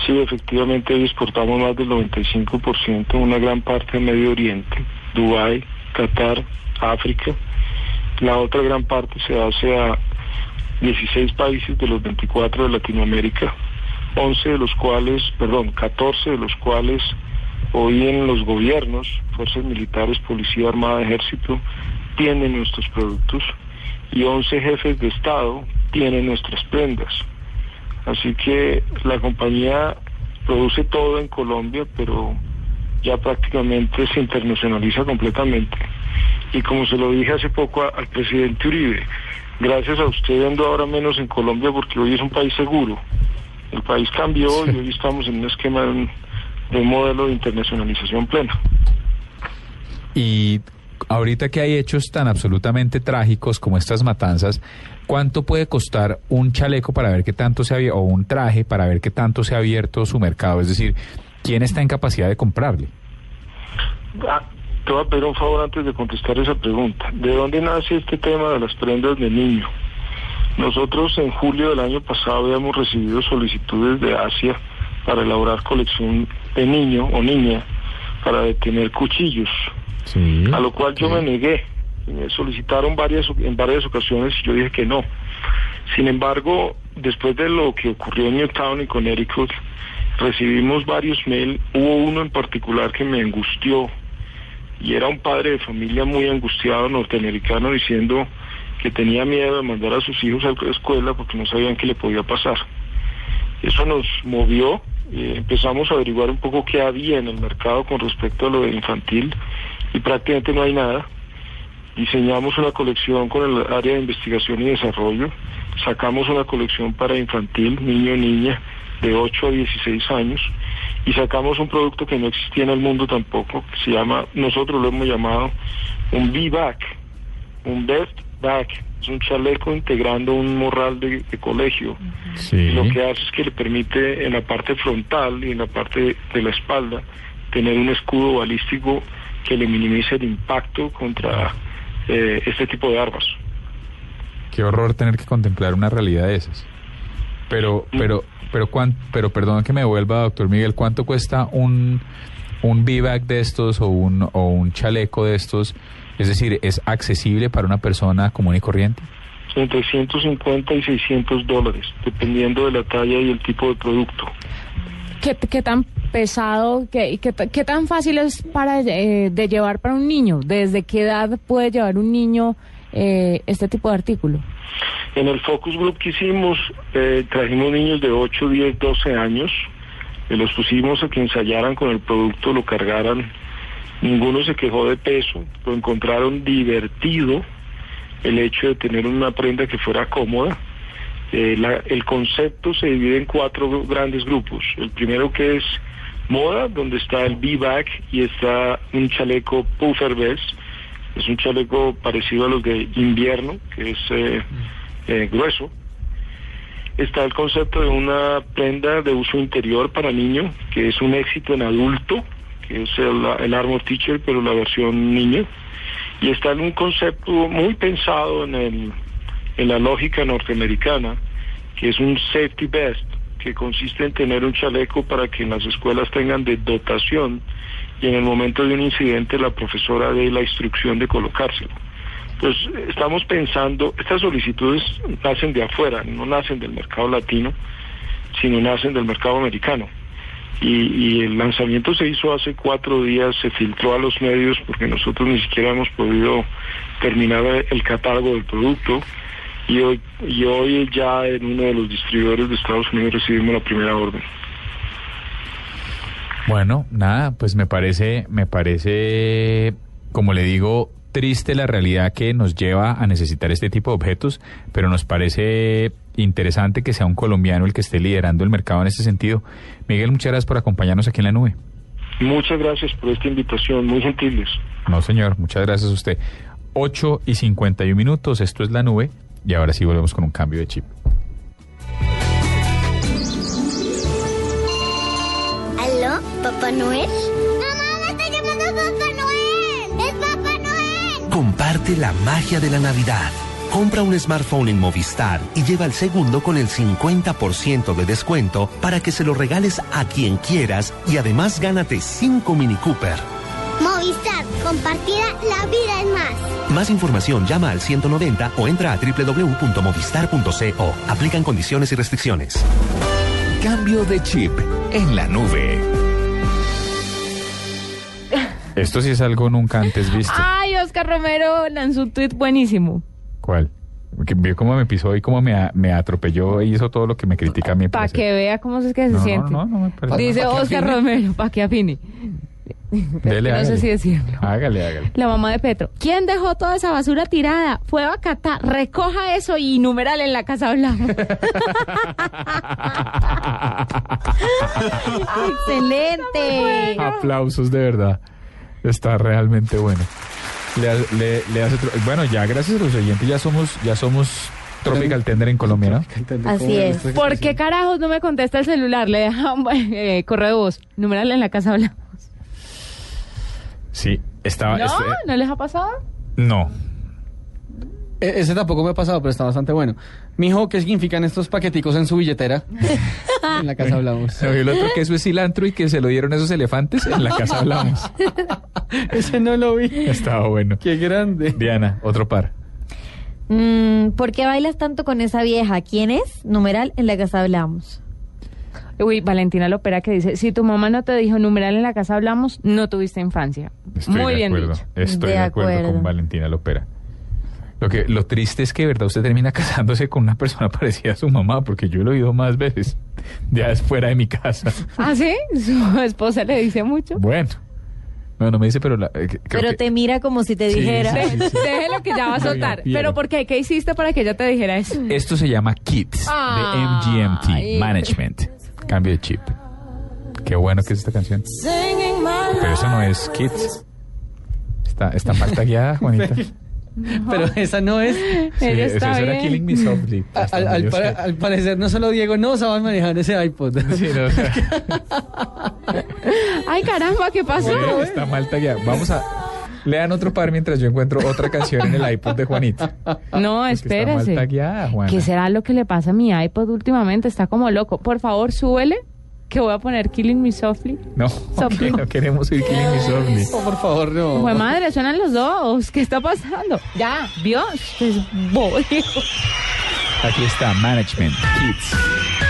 Sí, efectivamente exportamos más del 95%, una gran parte a Medio Oriente, Dubái, Qatar, África. La otra gran parte se hace a 16 países de los 24 de Latinoamérica, 11 de los cuales, perdón, 14 de los cuales hoy en los gobiernos, fuerzas militares, policía, armada, ejército, tienen nuestros productos y 11 jefes de Estado tienen nuestras prendas. Así que la compañía produce todo en Colombia, pero ya prácticamente se internacionaliza completamente. Y como se lo dije hace poco a, al presidente Uribe, gracias a usted ando ahora menos en Colombia porque hoy es un país seguro. El país cambió y hoy estamos en un esquema de un, de un modelo de internacionalización plena. Y ahorita que hay hechos tan absolutamente trágicos como estas matanzas, ¿cuánto puede costar un chaleco para ver qué tanto se ha o un traje para ver qué tanto se ha abierto su mercado? Es decir, ¿quién está en capacidad de comprarle? Ah, te voy a pedir un favor antes de contestar esa pregunta. ¿De dónde nace este tema de las prendas de niño? Nosotros en julio del año pasado habíamos recibido solicitudes de Asia para elaborar colección de niño o niña para detener cuchillos. Sí, a lo cual yo me negué. Me solicitaron varias, en varias ocasiones y yo dije que no. Sin embargo, después de lo que ocurrió en Newtown y Connecticut, recibimos varios mails. Hubo uno en particular que me angustió y era un padre de familia muy angustiado norteamericano diciendo que tenía miedo de mandar a sus hijos a la escuela porque no sabían qué le podía pasar. Eso nos movió, eh, empezamos a averiguar un poco qué había en el mercado con respecto a lo de infantil y prácticamente no hay nada. Diseñamos una colección con el área de investigación y desarrollo, sacamos una colección para infantil, niño, niña, de 8 a 16 años y sacamos un producto que no existía en el mundo tampoco, que se llama, nosotros lo hemos llamado un V-Back, un Best Back, es un chaleco integrando un morral de, de colegio. Sí. Lo que hace es que le permite en la parte frontal y en la parte de la espalda tener un escudo balístico que le minimice el impacto contra eh, este tipo de armas. Qué horror tener que contemplar una realidad de esas. Pero, pero, pero, cuán, pero perdón que me vuelva, doctor Miguel, ¿cuánto cuesta un, un V-Back de estos o un, o un chaleco de estos? Es decir, ¿es accesible para una persona común y corriente? Entre 150 y 600 dólares, dependiendo de la talla y el tipo de producto. ¿Qué, qué tan pesado, qué, qué, qué tan fácil es para eh, de llevar para un niño? ¿Desde qué edad puede llevar un niño eh, este tipo de artículo? En el focus group que hicimos, eh, trajimos niños de 8, 10, 12 años, los pusimos a que ensayaran con el producto, lo cargaran. Ninguno se quejó de peso, lo encontraron divertido el hecho de tener una prenda que fuera cómoda. Eh, la- el concepto se divide en cuatro grandes grupos. El primero que es moda, donde está el V-back y está un chaleco puffer vest. Es un chaleco parecido a los de invierno, que es eh, eh, grueso. Está el concepto de una prenda de uso interior para niño, que es un éxito en adulto, que es el, el Armor Teacher, pero la versión niño. Y está en un concepto muy pensado en, el, en la lógica norteamericana, que es un safety vest, que consiste en tener un chaleco para que en las escuelas tengan de dotación y en el momento de un incidente la profesora dé la instrucción de colocárselo. Pues estamos pensando, estas solicitudes nacen de afuera, no nacen del mercado latino, sino nacen del mercado americano. Y, y el lanzamiento se hizo hace cuatro días, se filtró a los medios porque nosotros ni siquiera hemos podido terminar el catálogo del producto. Y hoy, y hoy ya en uno de los distribuidores de Estados Unidos recibimos la primera orden. Bueno, nada, pues me parece, me parece, como le digo, triste la realidad que nos lleva a necesitar este tipo de objetos, pero nos parece interesante que sea un colombiano el que esté liderando el mercado en este sentido. Miguel, muchas gracias por acompañarnos aquí en la nube. Muchas gracias por esta invitación, muy gentiles. No, señor, muchas gracias a usted. 8 y 51 minutos, esto es la nube, y ahora sí volvemos con un cambio de chip. ¿Aló, Papá Noel? ¡Mamá, me está llamando Papá Noel! ¡Es Papá Noel! Comparte la magia de la Navidad. Compra un smartphone en Movistar y lleva el segundo con el 50% de descuento para que se lo regales a quien quieras y además gánate 5 Mini Cooper. Movistar, compartida, la vida es más. Más información llama al 190 o entra a www.movistar.co. Aplican condiciones y restricciones. Cambio de chip en la nube. Esto sí es algo nunca antes visto. Ay, Oscar Romero lanzó un tuit buenísimo. ¿Cuál? Que Vio cómo me pisó y cómo me, me atropelló y hizo todo lo que me critica a mí. Para parece. que vea cómo es que se No, no, siente. no, no me parece. Dice Oscar afine. Romero, para que afine. Dele, no sé hágale. si decirlo. Hágale, hágale. La mamá de Petro. ¿Quién dejó toda esa basura tirada? Fue Bacata. Recoja eso y numeral en la casa hablamos. Excelente. Aplausos de verdad. Está realmente bueno. Le, le- le hace bueno, ya gracias a los oyentes ya somos, ya somos Tropical Tender en Colombia, ¿no? Así es. ¿Por qué carajos no me contesta el celular? Le deja un eh, correo de voz. Numeral en la casa hablamos. Sí, estaba. ¿No? este- ¿No les ha pasado? no. E- ese tampoco me ha pasado, pero está bastante bueno. Mijo, ¿qué significan estos paqueticos en su billetera? en la casa hablamos. ¿No el otro que eso es cilantro y que se lo dieron esos elefantes? En la casa hablamos. Ese no lo vi. Estaba bueno. Qué grande. Diana, otro par. Mm, ¿Por qué bailas tanto con esa vieja? ¿Quién es? Numeral en la casa hablamos. Uy, Valentina Lopera que dice, si tu mamá no te dijo numeral en la casa hablamos, no tuviste infancia. Estoy Muy de bien acuerdo. dicho. Estoy de, De acuerdo, acuerdo. con Valentina Lopera. Lo que lo triste es que de verdad usted termina casándose con una persona parecida a su mamá, porque yo lo he oído más veces, ya es fuera de mi casa. ¿Ah, sí? Su esposa le dice mucho. Bueno, no, no me dice, pero la, eh, creo Pero que- te mira como si te Sí, dijera. sí, sí. Déjelo que ya va a soltar. Pero ¿por qué? ¿Qué hiciste para que ella te dijera eso? esto se llama KIDS Ay. de MGMT Management. Cambio de chip. Qué bueno que es esta canción. Pero eso no es Kids. Está, está mal tagueada, Juanita. Pero esa no es. Sí, eso era Killing Me Softly. Al, parecer, no solo Diego no sabe manejar ese iPod. Sí, no, o sea, Ay, caramba, ¿qué pasó? bueno, está mal tagueada. Vamos a... Lean otro par mientras yo encuentro otra canción en el iPod de Juanita. No, Porque Está mal espérese. tagueada, Juana. ¿Qué será lo que le pasa a mi iPod últimamente? Está como loco. Por favor, súbele, que voy a poner Killing Me Softly. No, Softly. no queremos oír Killing Me Softly. Oh, por favor, no. Pues madre, suenan los dos. ¿Qué está pasando? Ya, Dios, es bobo. Aquí está Management Kids.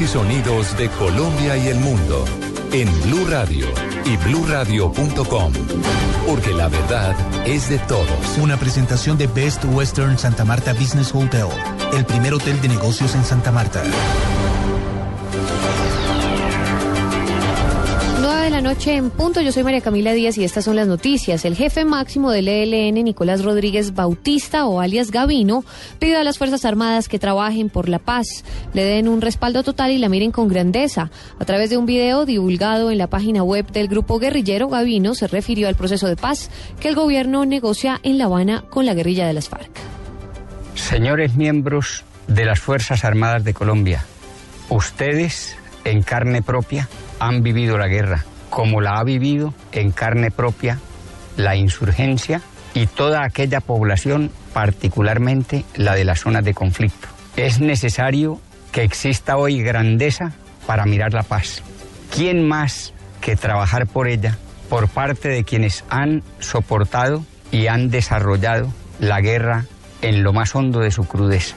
Y sonidos de Colombia y el mundo en Blue Radio y bluradio.com, porque la verdad es de todos. Una presentación de Best Western Santa Marta Business Hotel, el primer hotel de negocios en Santa Marta. Noche en punto, yo soy María Camila Díaz y estas son las noticias. El jefe máximo del ELN, Nicolás Rodríguez Bautista o alias Gavino, pide a las Fuerzas Armadas que trabajen por la paz, le den un respaldo total y la miren con grandeza. A través de un video divulgado en la página web del grupo guerrillero, Gavino se refirió al proceso de paz que el gobierno negocia en La Habana con la guerrilla de las FARC. Señores miembros de las Fuerzas Armadas de Colombia, ustedes en carne propia han vivido la guerra, como la ha vivido en carne propia la insurgencia y toda aquella población, particularmente la de las zonas de conflicto. Es necesario que exista hoy grandeza para mirar la paz. ¿Quién más que trabajar por ella por parte de quienes han soportado y han desarrollado la guerra en lo más hondo de su crudeza?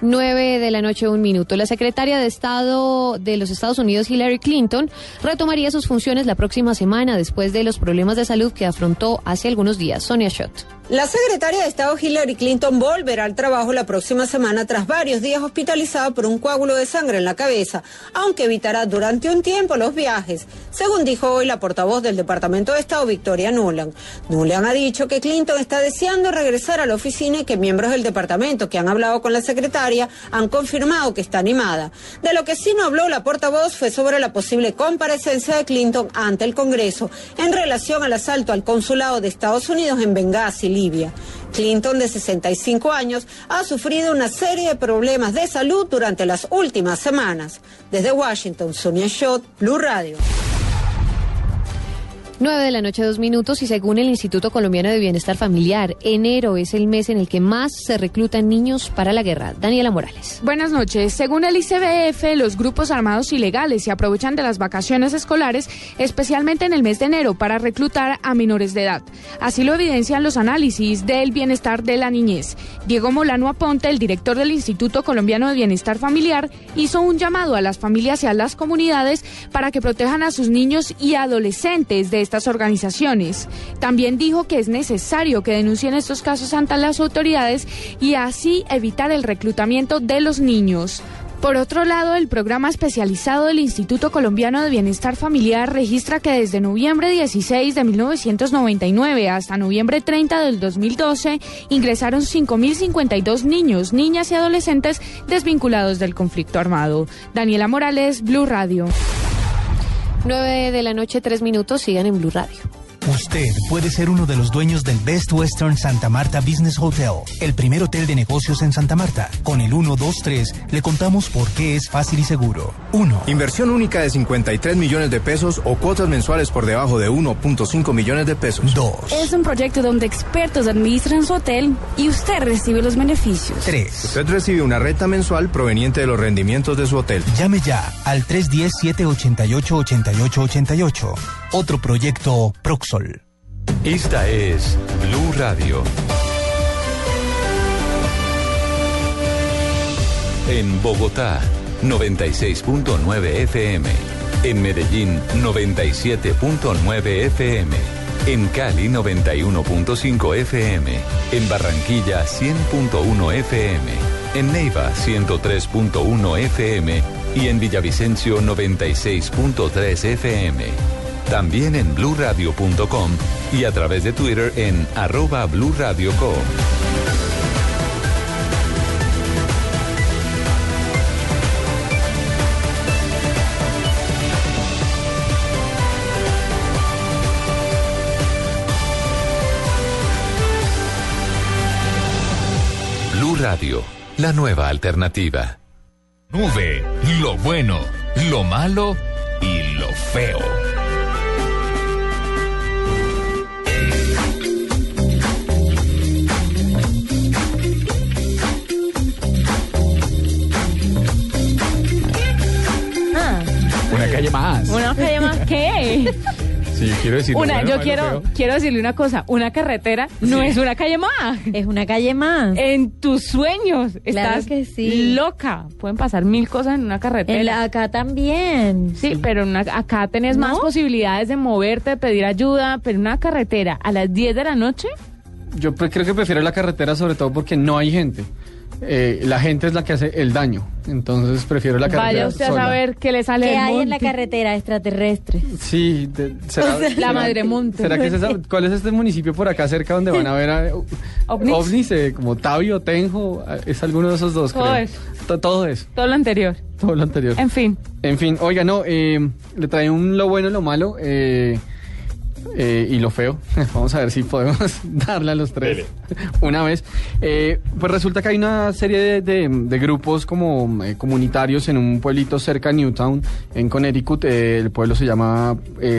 9 de la noche, un minuto. La secretaria de Estado de los Estados Unidos, Hillary Clinton, retomaría sus funciones la próxima semana después de los problemas de salud que afrontó hace algunos días. Sonia Schott. La secretaria de Estado Hillary Clinton volverá al trabajo la próxima semana tras varios días hospitalizada por un coágulo de sangre en la cabeza, aunque evitará durante un tiempo los viajes, según dijo hoy la portavoz del Departamento de Estado, Victoria Nuland. Nuland ha dicho que Clinton está deseando regresar a la oficina y que miembros del departamento que han hablado con la secretaria han confirmado que está animada. De lo que sí no habló la portavoz fue sobre la posible comparecencia de Clinton ante el Congreso en relación al asalto al consulado de Estados Unidos en Benghazi, Libia. Clinton, de 65 años, ha sufrido una serie de problemas de salud durante las últimas semanas. Desde Washington, Sonia Schott, Blue Radio. 9 de la noche, dos minutos, y según el Instituto Colombiano de Bienestar Familiar, enero es el mes en el que más se reclutan niños para la guerra. Daniela Morales. Buenas noches. Según el ICBF, los grupos armados ilegales se aprovechan de las vacaciones escolares, especialmente en el mes de enero, para reclutar a menores de edad. Así lo evidencian los análisis del bienestar de la niñez. Diego Molano Aponte, el director del Instituto Colombiano de Bienestar Familiar, hizo un llamado a las familias y a las comunidades para que protejan a sus niños y adolescentes de estas organizaciones. También dijo que es necesario que denuncien estos casos ante las autoridades y así evitar el reclutamiento de los niños. Por otro lado, el programa especializado del Instituto Colombiano de Bienestar Familiar registra que desde noviembre 16 de 1999 hasta noviembre 30 del 2012 ingresaron 5.052 niños, niñas y adolescentes desvinculados del conflicto armado. Daniela Morales, Blue Radio. 9 de la noche, 3 minutos, sigan en Blue Radio. Usted puede ser uno de los dueños del Best Western Santa Marta Business Hotel, el primer hotel de negocios en Santa Marta. Con el 123 le contamos por qué es fácil y seguro. 1. Inversión única de 53 millones de pesos o cuotas mensuales por debajo de 1.5 millones de pesos. 2. Es un proyecto donde expertos administran su hotel y usted recibe los beneficios. 3. Usted recibe una renta mensual proveniente de los rendimientos de su hotel. Llame ya al 310-788-8888. Otro proyecto Proxol. Esta es Blue Radio. En Bogotá, 96.9 FM. En Medellín, 97.9 FM. En Cali, 91.5 FM. En Barranquilla, 100.1 FM. En Neiva, 103.1 FM. Y en Villavicencio, 96.3 FM. También en bluradio.com y a través de Twitter en arroba blurradioco. Blue Radio, la nueva alternativa. Nube, lo bueno, lo malo y lo feo. Una calle más. ¿Una calle más qué? Sí, yo quiero decir. Una, bueno, yo quiero, feo. quiero decirle una cosa, una carretera no Sí. es una calle más. Es una calle más. En tus sueños Claro estás que sí. loca. Pueden pasar mil cosas en una carretera. En la- acá también. Sí, pero una- acá tenés más posibilidades de moverte, de pedir ayuda, pero una carretera a las 10 de la noche, Yo creo que prefiero la carretera sobre todo porque no hay gente. Eh, la gente es la que hace el daño. Entonces prefiero la carretera. vaya usted a saber qué le sale ¿Qué hay en la carretera extraterrestre? Sí, de- será- O sea, será- La madre monte. ¿Será que es esa- ¿Cuál es este municipio por acá cerca donde van a ver a, ¿Ovnis? ovnis, eh, como Tabio, Tenjo? eh, Es alguno de esos dos, Todo creo. eso. To- Todo eso. Todo lo anterior. Todo lo anterior. En fin. En fin, oiga, no, eh, le trae un lo bueno, lo malo eh, eh, y lo feo. Vamos a ver si podemos darle a los tres una vez. Eh, pues resulta que hay una serie de, de- de grupos como eh, comunitarios en un pueblito cerca de Newtown, en Connecticut. el pueblo se llama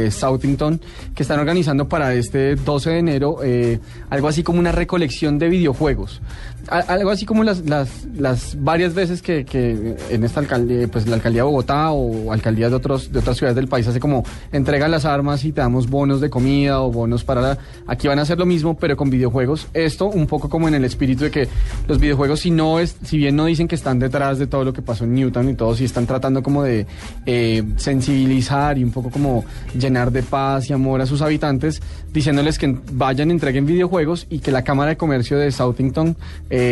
Southington, que están organizando para este 12 de enero algo así como una recolección de videojuegos. Algo así como las, las, las varias veces que, que en esta alcaldía, pues la alcaldía de Bogotá o alcaldías de otros de otras ciudades del país hace como entregan las armas y te damos bonos de comida o bonos para la- aquí van a hacer lo mismo pero con videojuegos. Esto un poco como en el espíritu de que los videojuegos si no es si bien no dicen que están detrás de todo lo que pasó en Newton y todo, si están tratando como de eh, sensibilizar y un poco como llenar de paz y amor a sus habitantes, diciéndoles que vayan, entreguen videojuegos y que la Cámara de Comercio de Southington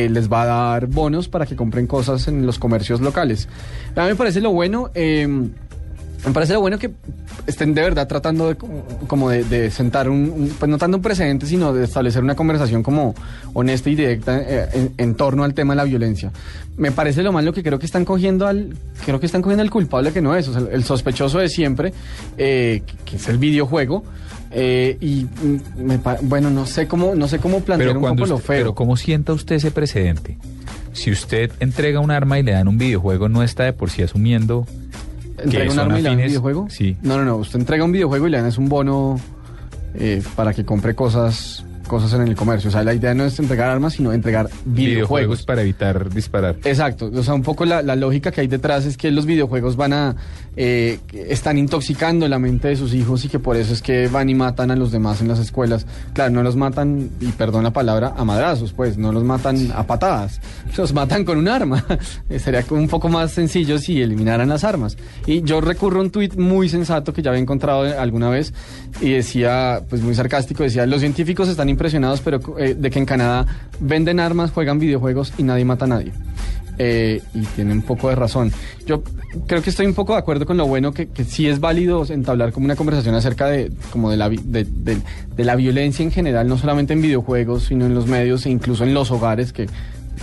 les va a dar bonos para que compren cosas en los comercios locales. A mí me parece lo bueno. eh, me parece lo bueno que estén de verdad tratando de como- de, sentar un, un- pues no tanto un precedente, sino de establecer una conversación como honesta y directa eh, en, en torno al tema de la violencia. Me parece lo malo que creo que están cogiendo al, creo que están cogiendo al culpable que no es, o sea, el sospechoso de siempre, eh, que es el videojuego. Eh, y mm, me bueno, no sé cómo, no sé cómo plantear Pero, un poco lo feo. pero ¿cómo sienta usted ese precedente? Si usted entrega un arma y le dan un videojuego, ¿no está de por sí asumiendo que ¿Entrega un son arma y le dan un afines? videojuego? Sí. No, no, no. Usted entrega un videojuego y le dan es un bono eh, para que compre cosas cosas en el comercio. O sea, la idea no es entregar armas, sino entregar videojuegos. Videojuegos para evitar disparar. Exacto, o sea, un poco la, la lógica que hay detrás es que los videojuegos van a, eh, están intoxicando la mente de sus hijos y que por eso es que van y matan a los demás en las escuelas. Claro, no los matan, y perdón la palabra, a madrazos, pues, no los matan a patadas, los matan con un arma. Eh, Sería un poco más sencillo si eliminaran las armas. Y yo recurro a un tuit muy sensato que ya había encontrado alguna vez y decía, pues muy sarcástico, decía, los científicos están impresionados pero eh, de que en Canadá venden armas, juegan videojuegos y nadie mata a nadie. Eh, y tiene un poco de razón. Yo creo que estoy un poco de acuerdo con lo bueno que, que sí es válido entablar como una conversación acerca de como de la, de, de- de la violencia en general, no solamente en videojuegos, sino en los medios e incluso en los hogares, que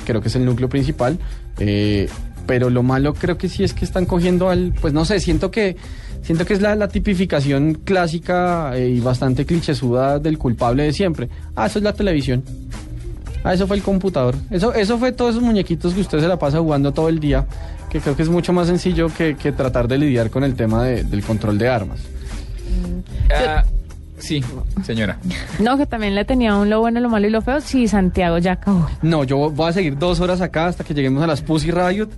creo que es el núcleo principal. Eh, pero lo malo creo que sí es que están cogiendo al, pues no sé, siento que siento que es la, la tipificación clásica eh, y bastante clichésuda del culpable de siempre. Ah, eso es la televisión. Ah, eso fue el computador. Eso, eso fue todos esos muñequitos que usted se la pasa jugando todo el día, que creo que es mucho más sencillo que, que tratar de lidiar con el tema de- del control de armas. Ah, sí, señora. No, que también le tenía un lo bueno, lo malo y lo feo. Sí, Santiago ya acabó. No, yo voy a seguir dos horas acá hasta que lleguemos a las Pussy Riot.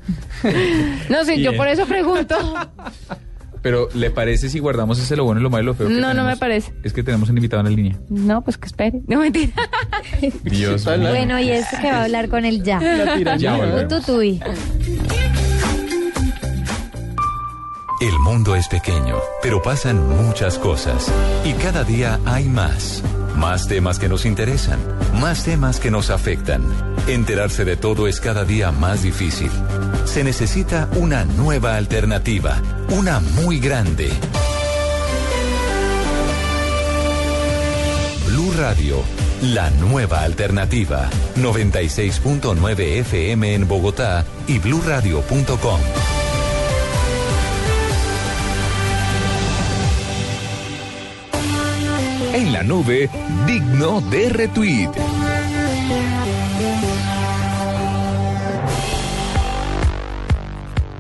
No sé, yo por eso pregunto. Pero, ¿le parece si guardamos ese lo bueno, lo malo y lo feo? que No, no me parece. Es que tenemos un invitado en la línea. No, pues que espere. No, mentira. Dios mío. Bueno, y es que va a hablar con él ya. La tiranía. Ya. Tututuy. El mundo es pequeño, pero pasan muchas cosas. Y cada día hay más. Más temas que nos interesan, más temas que nos afectan. Enterarse de todo es cada día más difícil. Se necesita una nueva alternativa, una muy grande. Blue Radio, la nueva alternativa. 96.9 FM en Bogotá y bluradio.com. En la nube, digno de retweet.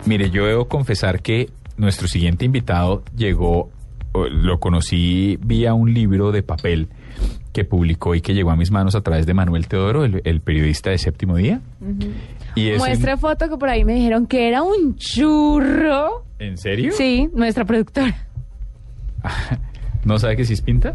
Mire, yo debo confesar que nuestro siguiente invitado llegó, o lo conocí vía un libro de papel que publicó y que llegó a mis manos a través de Manuel Teodoro, el, el periodista de Séptimo Día. Y es un- Muestre foto que por ahí me dijeron que era un churro. ¿En serio? Sí, nuestra productora. ¿No sabe que sí es pinta?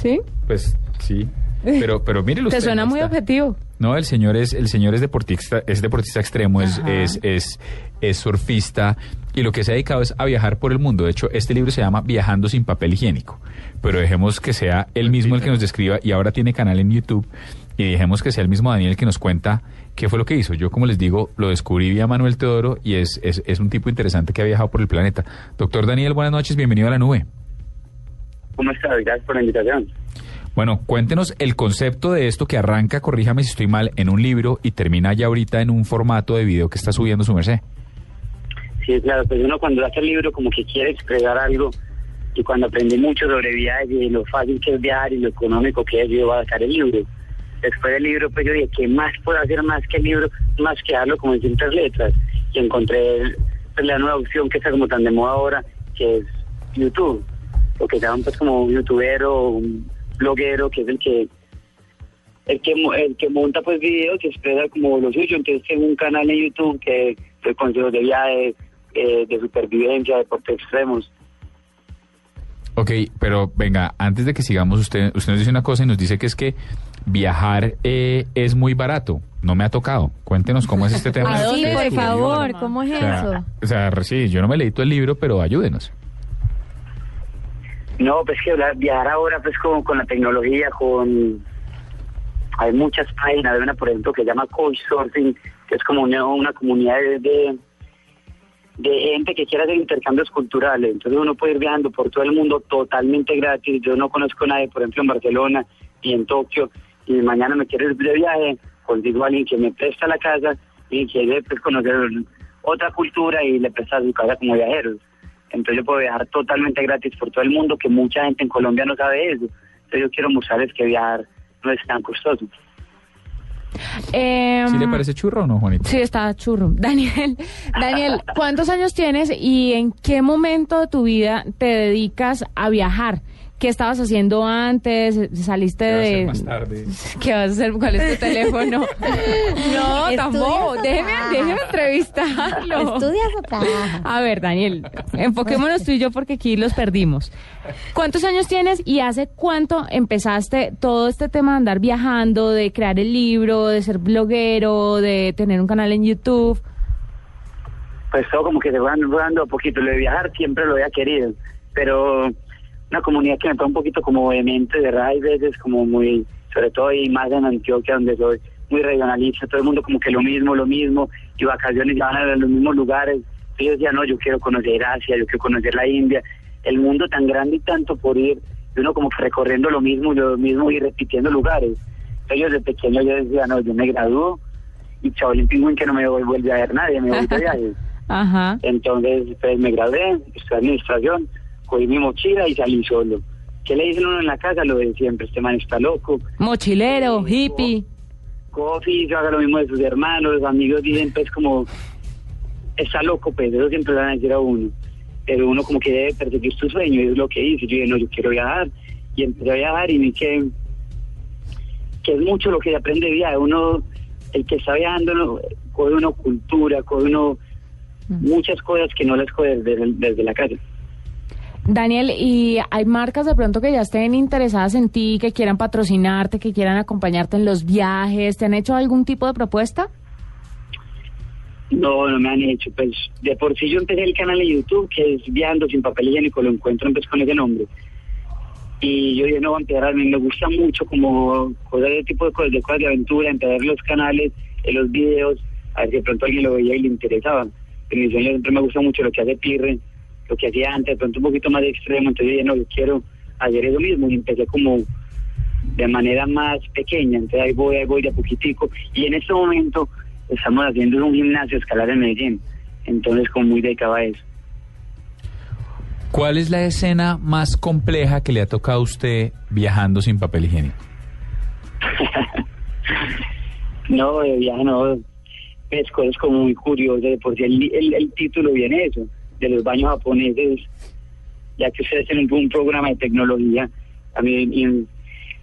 ¿Sí? Pues sí. Pero, pero mire Te suena muy objetivo. No, el señor es, el señor es deportista, es deportista extremo, es, es, es, es surfista y lo que se ha dedicado es a viajar por el mundo. De hecho, este libro se llama Viajando sin papel higiénico. Pero dejemos que sea él mismo el que nos describa y ahora tiene canal en YouTube y dejemos que sea el mismo Daniel el que nos cuenta qué fue lo que hizo. Yo, como les digo, lo descubrí vía Manuel Teodoro y es, es, es un tipo interesante que ha viajado por el planeta. Doctor Daniel, buenas noches, bienvenido a la nube. ¿Cómo estás? Gracias por la invitación. Bueno, cuéntenos el concepto de esto que arranca, corríjame si estoy mal, en un libro y termina ya ahorita en un formato de video que está subiendo su merced. Sí, claro, pues uno cuando hace el libro como que quiere expresar algo y cuando aprendí mucho sobre viajes y lo fácil que es viajar y lo económico que es, yo iba a sacar el libro. Después del libro, pues yo dije, ¿qué más puedo hacer más que el libro? Más que darlo como en cintas letras. Y encontré pues, la nueva opción que está como tan de moda ahora, que es YouTube. Lo que llaman pues como un youtuber o un bloguero, que es el que el que el que monta pues videos y expresa como lo suyo. Entonces tengo un canal en YouTube que de consejos de viaje, eh, de supervivencia, deportes extremos. Ok, pero venga, antes de que sigamos, usted, usted nos dice una cosa y nos dice que es que viajar eh, es muy barato. No me ha tocado. Cuéntenos cómo es este tema. Ah, sí, por favor, ¿cómo es O sea, eso? o sea, sí, yo no me leí todo el libro, pero ayúdenos. No, pues que viajar ahora pues con la tecnología, con hay muchas páginas, hay una por ejemplo que se llama Couchsurfing, que es como una, comunidad de, de gente que quiere hacer intercambios culturales. Entonces uno puede ir viajando por todo el mundo totalmente gratis. Yo no conozco a nadie, por ejemplo, en Barcelona y en Tokio, y mañana me quiero ir de viaje, consigo a alguien que me presta la casa y quiere pues, conocer otra cultura y le presta su casa como viajeros. Entonces yo puedo viajar totalmente gratis por todo el mundo, que mucha gente en Colombia no sabe eso. Entonces yo quiero mostrarles que viajar no es tan costoso. Eh, ¿Sí le parece churro o no, Juanito? Sí, está churro. Daniel, Daniel, ¿cuántos años tienes y en qué momento de tu vida te dedicas a viajar? ¿Qué estabas haciendo antes? ¿Saliste de...? tarde. ¿Qué vas a hacer? ¿Cuál es tu teléfono? no, ¿Estudias tampoco. o Déjeme, déjeme entrevistarlo. ¿Estudias o trabajas? A ver, Daniel, enfoquémonos tú y yo porque aquí los perdimos. ¿Cuántos años tienes y hace cuánto empezaste todo este tema de andar viajando, de crear el libro, de ser bloguero, de tener un canal en YouTube? pues todo como que se va dando- dando a poquito. Lo de viajar siempre lo había querido, pero una comunidad que me está un poquito como vehemente, de verdad, hay veces como muy, sobre todo y más en Antioquia donde soy, muy regionalista, todo el mundo como que lo mismo, lo mismo, y vacaciones ya van a los mismos lugares. Entonces yo decía, no, yo quiero conocer Asia, yo quiero conocer la India, el mundo tan grande y tanto por ir, y uno como que recorriendo lo mismo, lo mismo y repitiendo lugares. Entonces yo desde pequeño yo decía, no, yo me gradúo y chavalín pingüín que no me vuelve a ver nadie, me voy de viaje. Ajá. Entonces, pues me gradué, estudié administración, cogí mi mochila y salí solo. ¿Qué le dicen uno en la casa? Lo de siempre, este man está loco. Mochilero, hippie. Coffee, yo haga lo mismo de sus hermanos, los amigos dicen pues como, está loco, pues eso siempre le van a decir a uno. Pero uno como que debe perseguir su sueño, y es lo que hice. Yo dije, no, yo quiero viajar. Y empecé a viajar y vi que, que es mucho lo que aprende de viaje. Uno, el que está viajando, coge uno cultura, coge uno muchas cosas que no las coge desde, desde la casa. Daniel, ¿y hay marcas de pronto que ya estén interesadas en ti, que quieran patrocinarte, que quieran acompañarte en los viajes? ¿Te han hecho algún tipo de propuesta? No, no me han hecho. Pues de por sí yo empecé el canal de YouTube, que es Viajando sin papel higiénico, lo encuentro pues con ese nombre. Y yo dije, no, empezar, a mí me gusta mucho como cosas de tipo de cosas, de cosas de aventura, empezar los canales, en los videos, a ver si de pronto alguien lo veía y le interesaba. En mi sueño siempre me gusta mucho lo que hace Pirre, lo que hacía antes, de pronto un poquito más de extremo, entonces yo dije, no, yo quiero hacer eso mismo y empecé como de manera más pequeña, entonces ahí voy, ahí voy de a poquitico y en este momento estamos haciendo un gimnasio escalar en Medellín, entonces como muy dedicado a eso. ¿Cuál es la escena más compleja que le ha tocado a usted viajando sin papel higiénico? No, de viaje no, es cosas como muy curiosas, por si el, el, el título viene eso, de los baños japoneses, ya que ustedes tienen un, programa de tecnología, a mí y,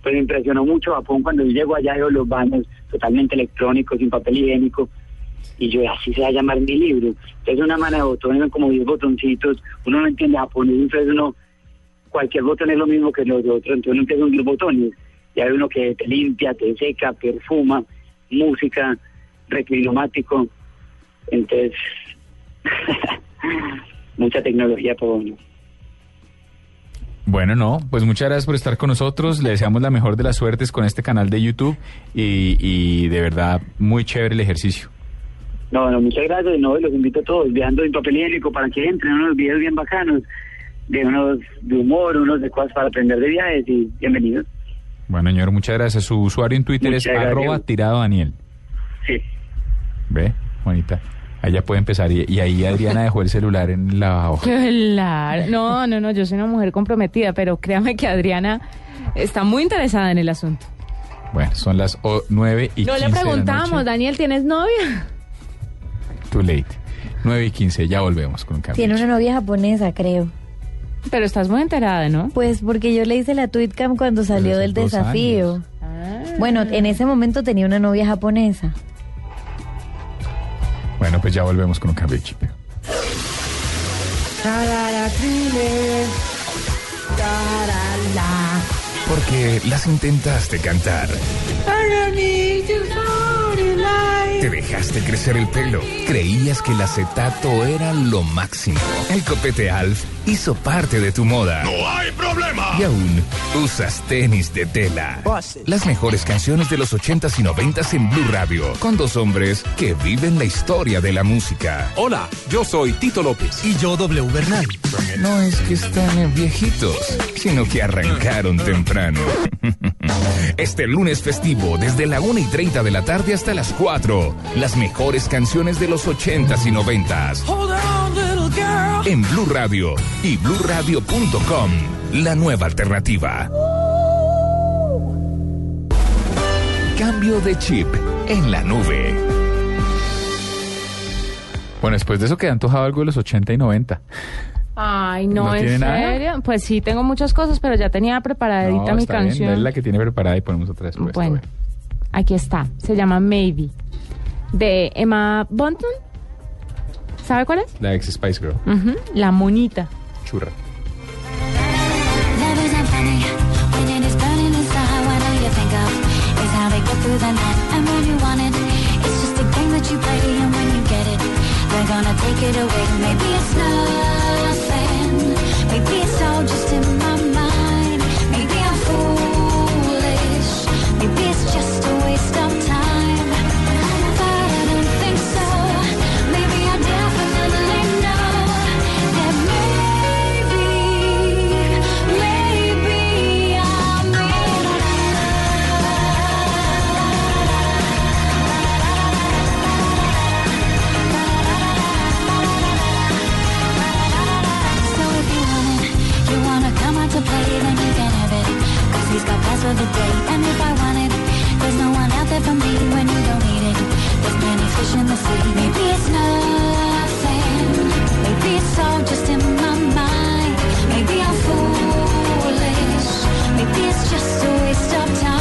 pues me impresionó mucho Japón cuando yo llego allá veo los baños totalmente electrónicos, sin papel higiénico, y yo así se va a llamar mi libro. Entonces una mano de botones, como 10 botoncitos, uno no entiende japonés, entonces uno cualquier botón es lo mismo que los otros, entonces uno empieza a unir botones. Y hay uno que te limpia, te seca, perfuma, música, reclinomático. Entonces, mucha tecnología por uno. Bueno, no, pues muchas gracias por estar con nosotros. Le deseamos la mejor de las suertes con este canal de YouTube y, y de verdad muy chévere el ejercicio. No, no, muchas gracias. No, los invito a todos, viajando en papel higiénico para que entren unos videos bien bacanos, de unos de humor, unos de cosas para aprender de viajes y bienvenidos. Bueno, señor, muchas gracias. Su usuario en Twitter Muchas es gracias. arroba tirado Daniel. Sí. ¿Ve, Juanita? Allá puede empezar. Y, y ahí Adriana dejó el celular en la hoja. Claro. No, no, no, yo soy una mujer comprometida, pero créame que Adriana está muy interesada en el asunto. Bueno, son las o- 9 y No 15 le de la preguntamos, noche. Daniel, ¿tienes novia? Too late. 9 y 15, ya volvemos con un cambio. Tiene una novia japonesa, creo. Pero estás muy enterada, ¿no? Pues porque yo le hice la tweetcam cuando salió del desafío. Bueno, en ese momento tenía una novia japonesa. Bueno, pues ya volvemos con un cambio de chip. Porque las intentaste cantar. Te dejaste crecer el pelo. Creías que el acetato era lo máximo. El copete Alf hizo parte de tu moda. ¡No hay problema! Y aún usas tenis de tela. Las mejores canciones de los 80s y 90s en Blue Radio. Con dos hombres que viven la historia de la música. Hola, yo soy Tito López. Y yo, W Bernal. No es que están viejitos, sino que arrancaron temprano. Este lunes festivo, desde la 1 y 30 de la tarde hasta las 4. Las mejores canciones de los 80s y 90s. En Blue Radio y bluradio.com. La nueva alternativa. Cambio de chip en la nube. Bueno, después de eso queda antojado algo de los 80 y 90. Ay, no, ¿No ¿en tiene nada? serio? Pues sí, tengo muchas cosas, pero ya tenía preparadita No, mi está bien, canción. dale la que tiene preparada y ponemos otra después. Bueno, aquí está. Se llama Maybe. De Emma Bunton. ¿Sabe cuál es? La ex Spice Girl, Ujú, La monita. churra. They're gonna take it away. Maybe it's nothing. It's all just in my Maybe it's nothing. Maybe it's all just in my mind. Maybe I'm foolish. Maybe it's just a waste of time.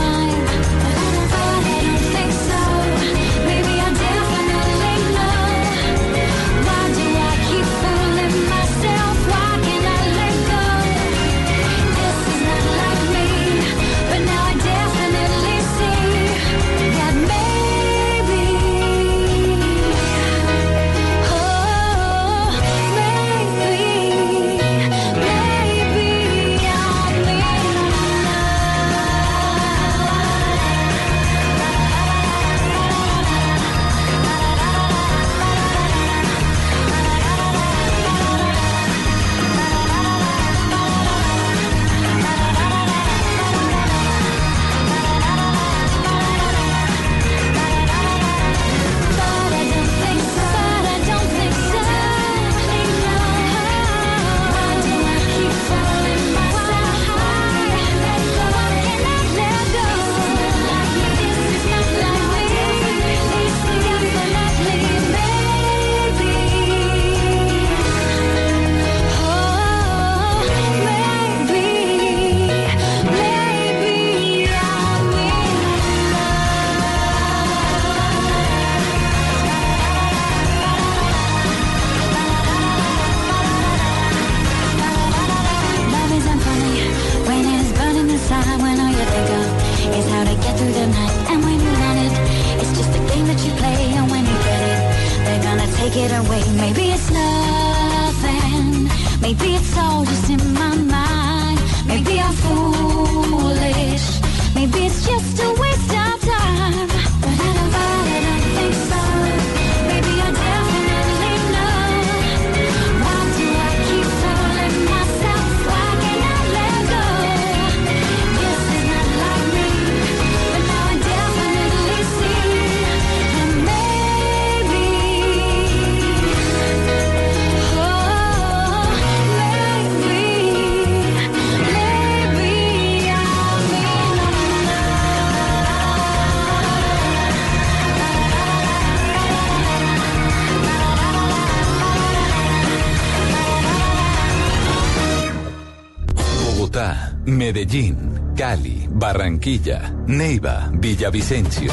Barranquilla, Neiva, Villavicencio.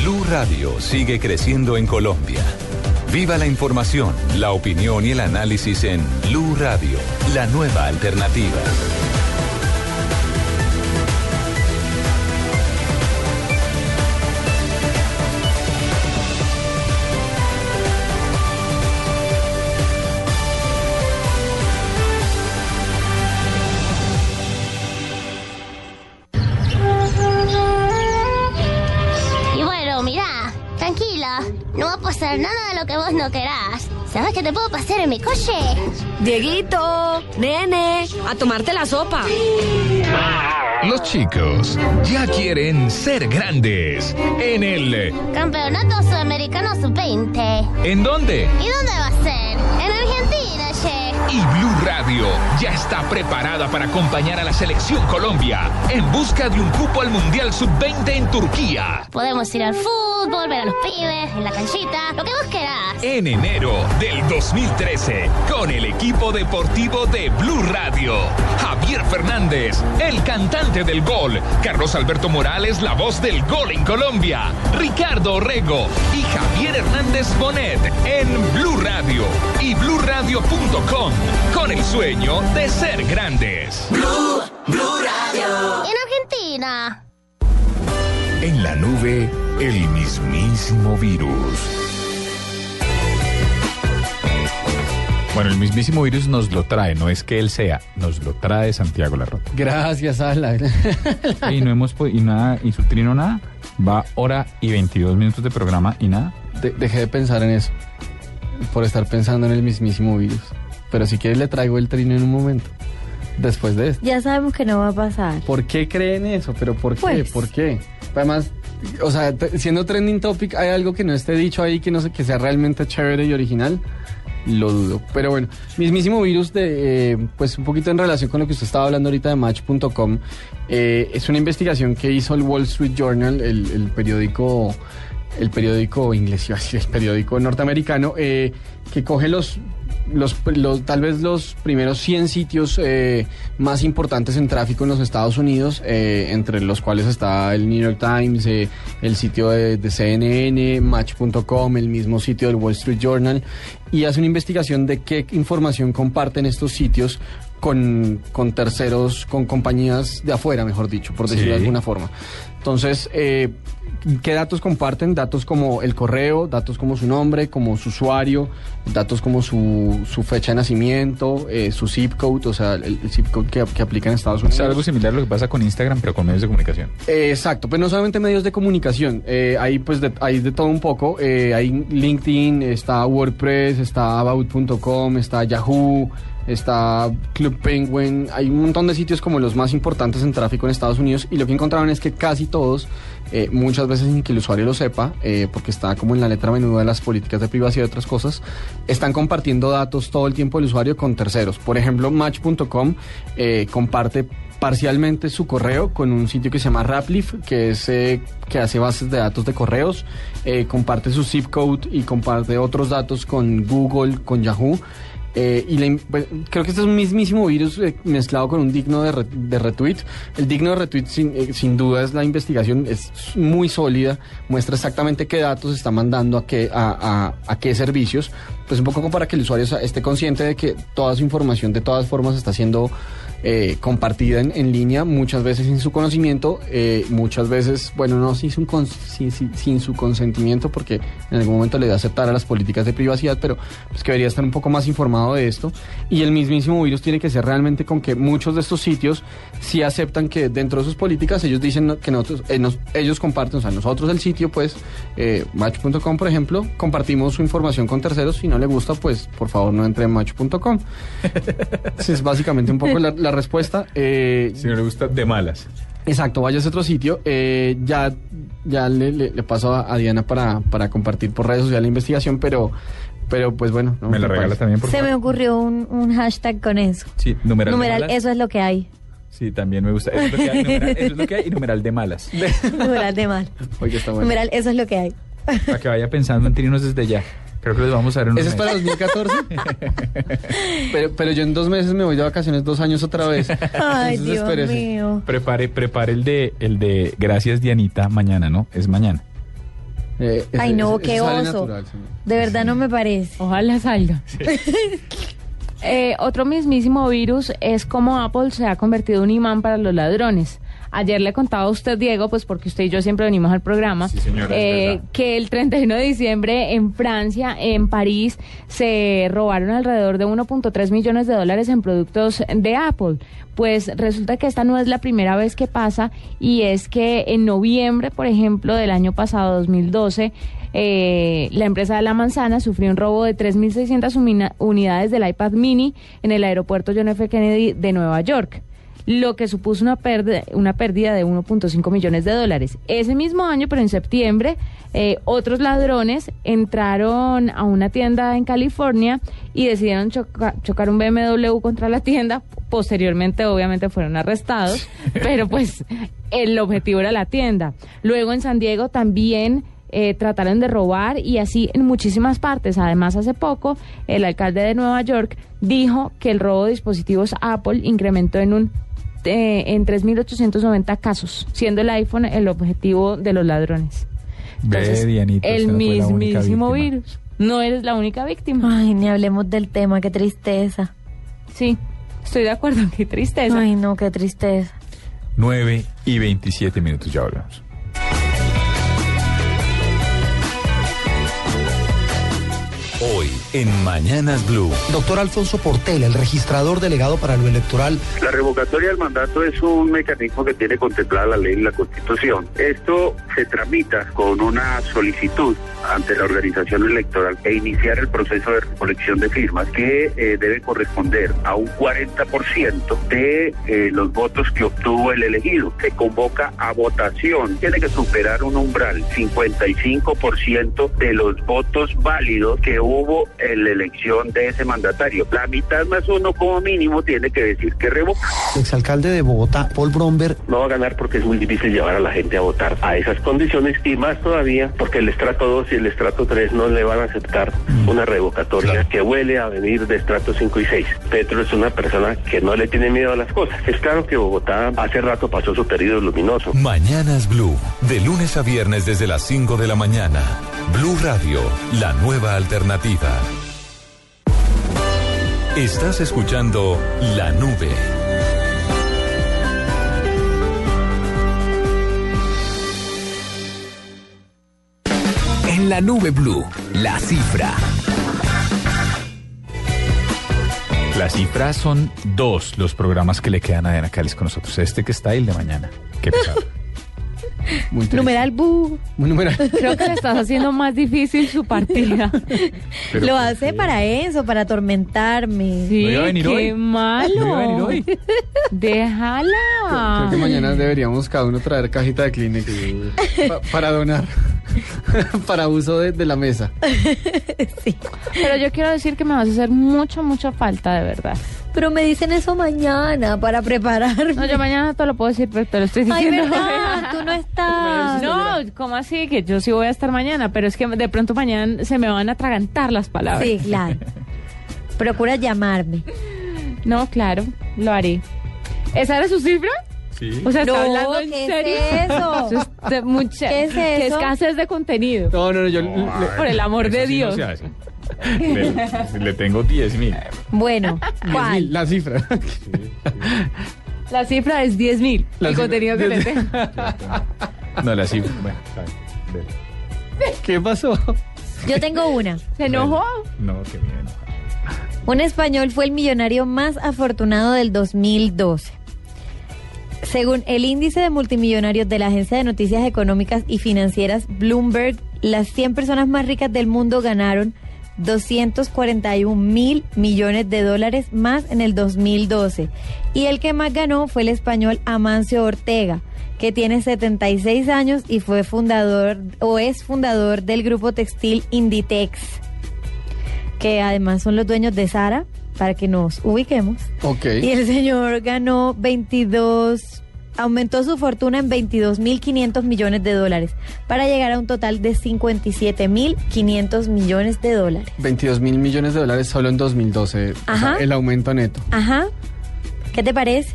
Blue Radio sigue creciendo en Colombia. Viva la información, la opinión y el análisis en Blue Radio, la nueva alternativa. Vos no querás. ¿Sabes qué te puedo pasar en mi coche? Dieguito, nene, a tomarte la sopa. Los chicos ya quieren ser grandes. En el... Campeonato Sudamericano Sub-20. ¿En dónde? ¿Y dónde va a ser? En Argentina, che. Y Blue Radio ya está preparada para acompañar a la selección Colombia en busca de un cupo al Mundial Sub-20 en Turquía. Podemos ir al fútbol, ver a los pibes, en la canchita, lo que vos querás. En enero del 2013, con el equipo deportivo de Blue Radio. Javier Fernández, el cantante del gol. Carlos Alberto Morales, la voz del gol en Colombia. Ricardo Orrego y Javier Hernández Bonet en Blue Radio y bluradio.com con el sueño de ser grandes. Blue En la nube, el mismísimo virus. Bueno, el mismísimo virus nos lo trae, no es que él sea, nos lo trae Santiago Larrota. Gracias, Ala. y no hemos podido, y nada, y su trino nada, va hora y 22 minutos de programa y nada. De- dejé de pensar en eso, por estar pensando en el mismísimo virus. Pero si quieres le traigo el trino en un momento, después de esto. Ya sabemos que no va a pasar. ¿Por qué creen eso? ¿Pero por qué? Pues. ¿Por qué? Además, o sea, siendo trending topic, ¿hay algo que no esté dicho ahí que no sé, que sea realmente chévere y original? Lo dudo. Pero bueno, mismísimo virus de, eh, pues un poquito en relación con lo que usted estaba hablando ahorita de Match.com, eh, es una investigación que hizo el Wall Street Journal, el, periódico, el periódico inglés, el periódico norteamericano, eh, que coge los los, los- tal vez los primeros 100 sitios eh, más importantes en tráfico en los Estados Unidos, eh, entre los cuales está el New York Times, eh, el sitio de, de CNN, Match.com, el mismo sitio del Wall Street Journal, y hace una investigación de qué información comparten estos sitios con, con terceros, con compañías de afuera, mejor dicho, por decirlo de alguna forma. Entonces, eh, ¿qué datos comparten? Datos como el correo, datos como su nombre, como su usuario, datos como su, su fecha de nacimiento, eh, su zip code, o sea, el, el zip code que, que aplica en Estados O Unidos. sea, algo similar a lo que pasa con Instagram, pero con medios de comunicación. Eh, exacto, pero no solamente medios de comunicación, eh, hay pues de, hay de todo un poco, eh, hay LinkedIn, está WordPress, está About.com, está Yahoo, está Club Penguin, hay un montón de sitios como los más importantes en tráfico en Estados Unidos y lo que encontraron es que casi todos, eh, muchas veces sin que el usuario lo sepa, eh, porque está como en la letra menuda de las políticas de privacidad y otras cosas, están compartiendo datos todo el tiempo del usuario con terceros. Por ejemplo, Match.com eh, comparte parcialmente su correo con un sitio que se llama Raplif, que es eh, que hace bases de datos de correos, eh, comparte su zip code y comparte otros datos con Google, con Yahoo. Eh, y la pues, creo que este es un mismísimo virus eh, mezclado con un digno de, re- de retweet. El digno de retweet sin, eh, sin duda es la investigación, es muy sólida, muestra exactamente qué datos está mandando a qué, a, a- a qué servicios. pues un poco para que el usuario esté consciente de que toda su información de todas formas está siendo eh, compartida en, en línea, muchas veces sin su conocimiento, eh, muchas veces, bueno, no sin su, cons- sin, sin- sin su consentimiento, porque en algún momento le da aceptar a las políticas de privacidad, pero pues que debería estar un poco más informado de esto. Y el mismísimo virus tiene que ser realmente con que muchos de estos sitios sí aceptan que dentro de sus políticas ellos dicen que nosotros, eh, nos- ellos comparten, o sea, nosotros el sitio, pues, eh, match.com, por ejemplo, compartimos su información con terceros. Si no le gusta, pues, por favor, no entre en match.com. Es básicamente un poco la, la respuesta. Eh, Si no le gusta, de malas. Exacto, vaya a ese otro sitio. Eh, ya ya le, le- le paso a, a Diana para, para compartir por redes sociales la investigación, pero, pero pues bueno. no ¿Me la regala parece. también, por Se favor? me ocurrió un, un hashtag con eso. Sí, numeral, de Numeral, malas. eso es lo que hay. Sí, también me gusta. Eso es lo que hay, numeral, eso es lo que hay y numeral de malas. Numeral de mal. Oye, está bueno. Numeral, eso es lo que hay. Para que vaya pensando en trinos desde ya. Creo que los vamos a ver en unos ¿Ese es para meses. 2014? pero, pero yo en dos meses me voy de vacaciones dos años otra vez. Ay, Dios espérese. mío. Prepare, prepare el de, el de Gracias Dianita mañana, ¿no? Es mañana. Eh, Ay, no, qué oso. De verdad no me parece. Ojalá salga. Eh, otro mismísimo virus es como Apple se ha convertido en un imán para los ladrones. Ayer le contaba a usted, Diego, pues porque usted y yo siempre venimos al programa, señora, eh, que el 31 de diciembre en Francia, en París, se robaron alrededor de 1.3 millones de dólares en productos de Apple. Pues resulta que esta no es la primera vez que pasa y es que en noviembre, por ejemplo, del año pasado, 2012, eh, la empresa de la manzana sufrió un robo de 3.600 umina- unidades del iPad mini en el aeropuerto John F. Kennedy de Nueva York lo que supuso una pérdida, una pérdida de 1.5 millones de dólares. Ese mismo año, pero en septiembre, eh, otros ladrones entraron a una tienda en California y decidieron choca- chocar un BMW contra la tienda. Posteriormente, obviamente, fueron arrestados, pero pues el objetivo era la tienda. Luego en San Diego también eh, trataron de robar y así en muchísimas partes. Además, hace poco, el alcalde de Nueva York dijo que el robo de dispositivos Apple incrementó en un eh, en 3.890 casos, siendo el iPhone el objetivo de los ladrones. Ve, Dianita, el mismísimo virus. No eres la única víctima. Ay, ni hablemos del tema, qué tristeza. Sí, estoy de acuerdo, qué tristeza. Ay, no, qué tristeza. 9 y 27 minutos, ya hablamos. En Mañanas Blue. Doctor Alfonso Portel, el registrador delegado para lo electoral. La revocatoria del mandato es un mecanismo que tiene contemplada la ley y la constitución. Esto se tramita con una solicitud ante la organización electoral e iniciar el proceso de recolección de firmas que eh, debe corresponder a un 40% de eh, los votos que obtuvo el elegido. Se convoca a votación. Tiene que superar un umbral, 55% de los votos válidos que hubo en la elección de ese mandatario. La mitad más uno como mínimo tiene que decir que revoca. Exalcalde de Bogotá, Paul Bromberg. No va a ganar porque es muy difícil llevar a la gente a votar a esas condiciones y más todavía porque el estrato 2 y el estrato 3 no le van a aceptar una revocatoria que huele a venir de estrato 5 y 6. Petro es una persona que no le tiene miedo a las cosas. Es claro que Bogotá hace rato pasó su periodo luminoso. Mañanas Blue, de lunes a viernes desde las 5 de la mañana. Blue Radio, la nueva alternativa. Estás escuchando La Nube. En la nube blue, la cifra. Las cifras son dos los programas que le quedan a Diana Cáliz con nosotros. Este que está y el de mañana. Qué pesado. Muy. Numeral bu. Muy numeral. Creo que le estás haciendo más difícil su partida. Pero Lo ¿por hace para eso, para atormentarme. Sí, ¿No iba a venir qué hoy? malo. ¿No iba a venir hoy? Déjala. Creo que mañana deberíamos cada uno traer cajita de Kleenex pa- para donar, para uso de, de la mesa. Pero yo quiero decir que me vas a hacer mucho, mucha falta, de verdad. Pero me dicen eso mañana para prepararme. No, yo mañana te lo puedo decir, pero te lo estoy Ay, diciendo. verdad, tú no estás. No, ¿cómo así? Que yo sí voy a estar mañana, pero es que de pronto mañana se me van a atragantar las palabras. Sí, claro. Procura llamarme. No, claro, lo haré. ¿Esa era su cifra? Sí. O sea, ¿está No, hablando en ¿qué es serio? eso? Eso es de mucha, ¿Qué es que eso? escasez de contenido. No, no, no, yo... No, le- Por el amor eso de sí no Dios. hace. Le, le tengo 10 mil. Bueno, ¿cuál? La cifra. La cifra es 10 mil. El cifra- contenido que le 10.000. tengo. No, la cifra. Bueno, está bien. Dele. ¿Qué pasó? Yo tengo una. ¿Se enojó? No, que bien. Un español fue el millonario más afortunado del 2012. Según el índice de multimillonarios de la agencia de noticias económicas y financieras Bloomberg, las 100 personas más ricas del mundo ganaron 241 mil millones de dólares más en el 2012. Y el que más ganó fue el español Amancio Ortega, que tiene 76 años y fue fundador o es fundador del grupo textil Inditex que además son los dueños de Sara, para que nos ubiquemos. Ok. Y el señor ganó 22, aumentó su fortuna en 22.500 millones de dólares, para llegar a un total de 57.500 millones de dólares. 22 mil millones de dólares solo en 2012. o sea, Ajá. el aumento neto. Ajá. ¿Qué te parece?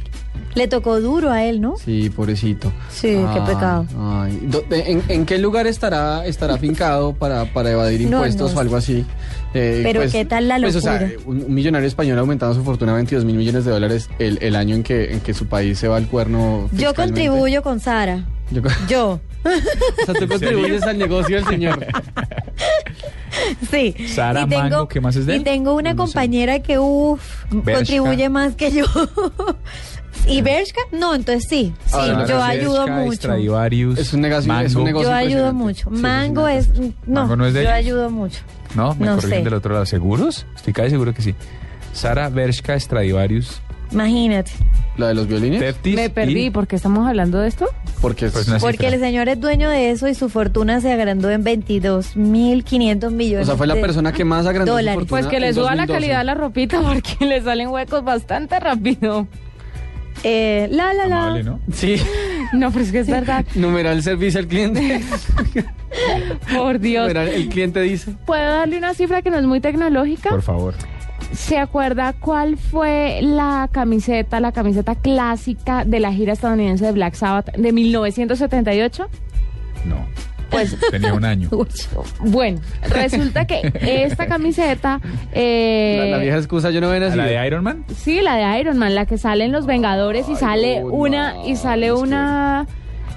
Le tocó duro a él, ¿no? Sí, pobrecito. Sí, qué pecado. ay. De- ¿En, en qué lugar estará estará fincado para, para evadir impuestos no. o algo así? Eh, Pero ¿qué tal la pues, o sea, locura? un, millonario español aumentando su fortuna a 22 mil millones de dólares el, el año en que, en que su país se va al cuerno. Yo contribuyo con Sara. Yo- Yo. o sea, tú contribuyes al negocio del señor. Sí. Sara Y tengo- Mango, ¿qué más es de Y él? tengo una compañera que, uff, contribuye más que yo. ¿Y Bershka? No, entonces sí. Sí, Sara yo ayudo Bershka, mucho. Stradivarius, Es un negocio, es un Mango. negocio Yo ayudo mucho. Mango sí, es. No, ¿Mango no es de yo ellos? ayudo mucho. No, me No corrigen sé. del otro lado. ¿Seguros? Estoy casi seguro que sí. Sara Bershka, Stradivarius, Imagínate. ¿La de los violines? Teftis Me perdí. y- ¿Por qué estamos hablando de esto? Porque es Pues Porque el señor es dueño de eso y su fortuna se agrandó en 22.500 millones. O sea, fue la de persona que más agrandó su dólares. fortuna. Pues que le suba la 2012. calidad a la ropita porque le salen huecos bastante rápido. Eh, la, la, la. Amable, ¿no? Sí, No, pero es que es verdad. numeral servicio al cliente. Por Dios. Numeral, el cliente dice. ¿Puedo darle una cifra que no es muy tecnológica? Por favor. ¿Se acuerda cuál fue la camiseta, la camiseta clásica de la gira estadounidense de Black Sabbath de 1978? No. Pues Tenía un año. bueno, resulta que esta camiseta... eh, La, la vieja excusa, yo no ven así. ¿La de Iron Man? Sí, la de Iron Man, la que sale en Los Vengadores y sale una y sale una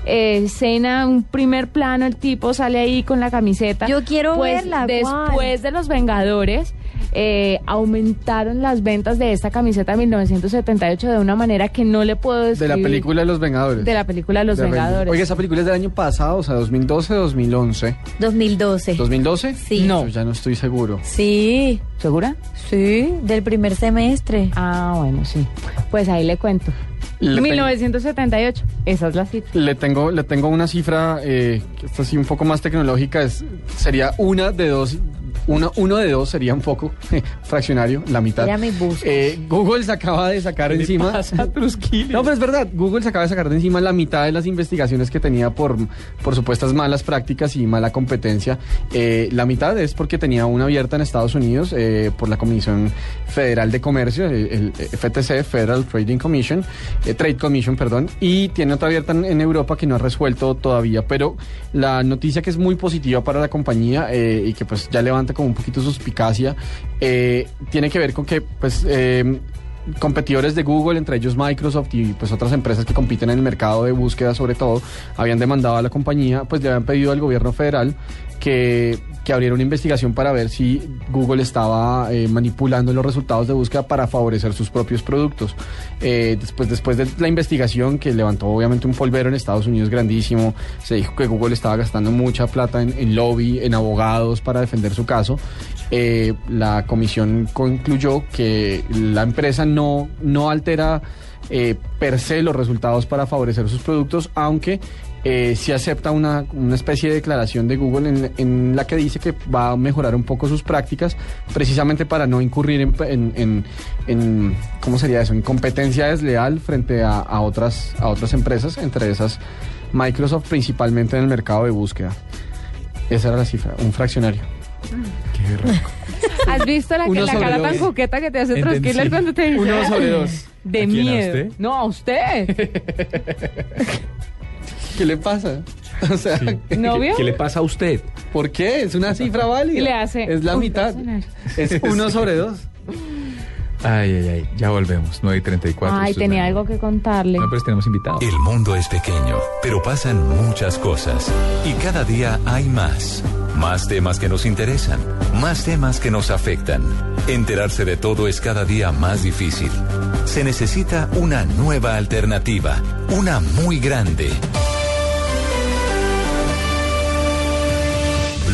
eh, escena, un primer plano, el tipo sale ahí con la camiseta. Yo quiero Pues, verla, Después ¿cuál? de Los Vengadores eh, aumentaron las ventas de esta camiseta de 1978 de una manera que no le puedo De describir. la película de los Vengadores. De la película Los De Avengers. Vengadores. Oye, esa película es del año pasado, o sea, 2012 2011. 2012. ¿2012? Sí. No. Yo ya no estoy seguro. Sí. ¿Segura? Sí, del primer semestre. Ah, bueno, sí. Pues ahí le cuento. Le 1978. Esa es la cita. Le tengo, le tengo una cifra, eh, que esta sí un poco más tecnológica, es, sería una de dos, una, uno de dos sería un poco fraccionario, la mitad. Ya me busco. Eh, Google se acaba de sacar ¿Qué le encima. pasa? No, pero es verdad. Google se acaba de sacar de encima la mitad de las investigaciones que tenía por, por supuestas malas prácticas y mala competencia. Eh, la mitad es porque tenía una abierta en Estados Unidos eh, por la Comisión Federal de Comercio, eh, el, el FTC, Federal Trading Commission, eh, Trade Commission, perdón, y tiene otra abierta en, en Europa que no ha resuelto todavía. Pero la noticia que es muy positiva para la compañía eh, y que pues ya levanta como un poquito suspicacia, eh, tiene que ver con que pues eh, competidores de Google, entre ellos Microsoft y pues otras empresas que compiten en el mercado de búsqueda sobre todo, habían demandado a la compañía, pues le habían pedido al gobierno federal que, que abriera una investigación para ver si Google estaba eh, manipulando los resultados de búsqueda para favorecer sus propios productos. Eh, después, después de la investigación que levantó obviamente un polvero en Estados Unidos grandísimo, se dijo que Google estaba gastando mucha plata en, en lobby, en abogados para defender su caso. Eh, la comisión concluyó que la empresa no, no altera eh, per se los resultados para favorecer sus productos, aunque eh, sí acepta una, una especie de declaración de Google en, la que dice que va a mejorar un poco sus prácticas, precisamente para no incurrir en, en, en- ¿cómo sería eso? En competencia desleal frente a otras, a otras empresas, entre esas Microsoft, principalmente en el mercado de búsqueda. Esa era la cifra, un fraccionario. ¿Has visto la, que, la cara tan coqueta que te hace. Troskiller cuando te dice? Uno sobre dos. De ¿A quién, a miedo. usted? No, a usted. ¿Qué le pasa? O sea, ¿Novio? ¿Qué le pasa a usted? ¿por qué? Es una cifra válida. Y le hace Es la mitad. Es uno sobre dos. Ay, ay, ay. Ya volvemos. 9 y 34. Ay, tenía algo que contarle. No, pero tenemos invitados. El mundo es pequeño, pero pasan muchas cosas. Y cada día hay más. Más temas que nos interesan. Más temas que nos afectan. Enterarse de todo es cada día más difícil. Se necesita una nueva alternativa. Una muy grande.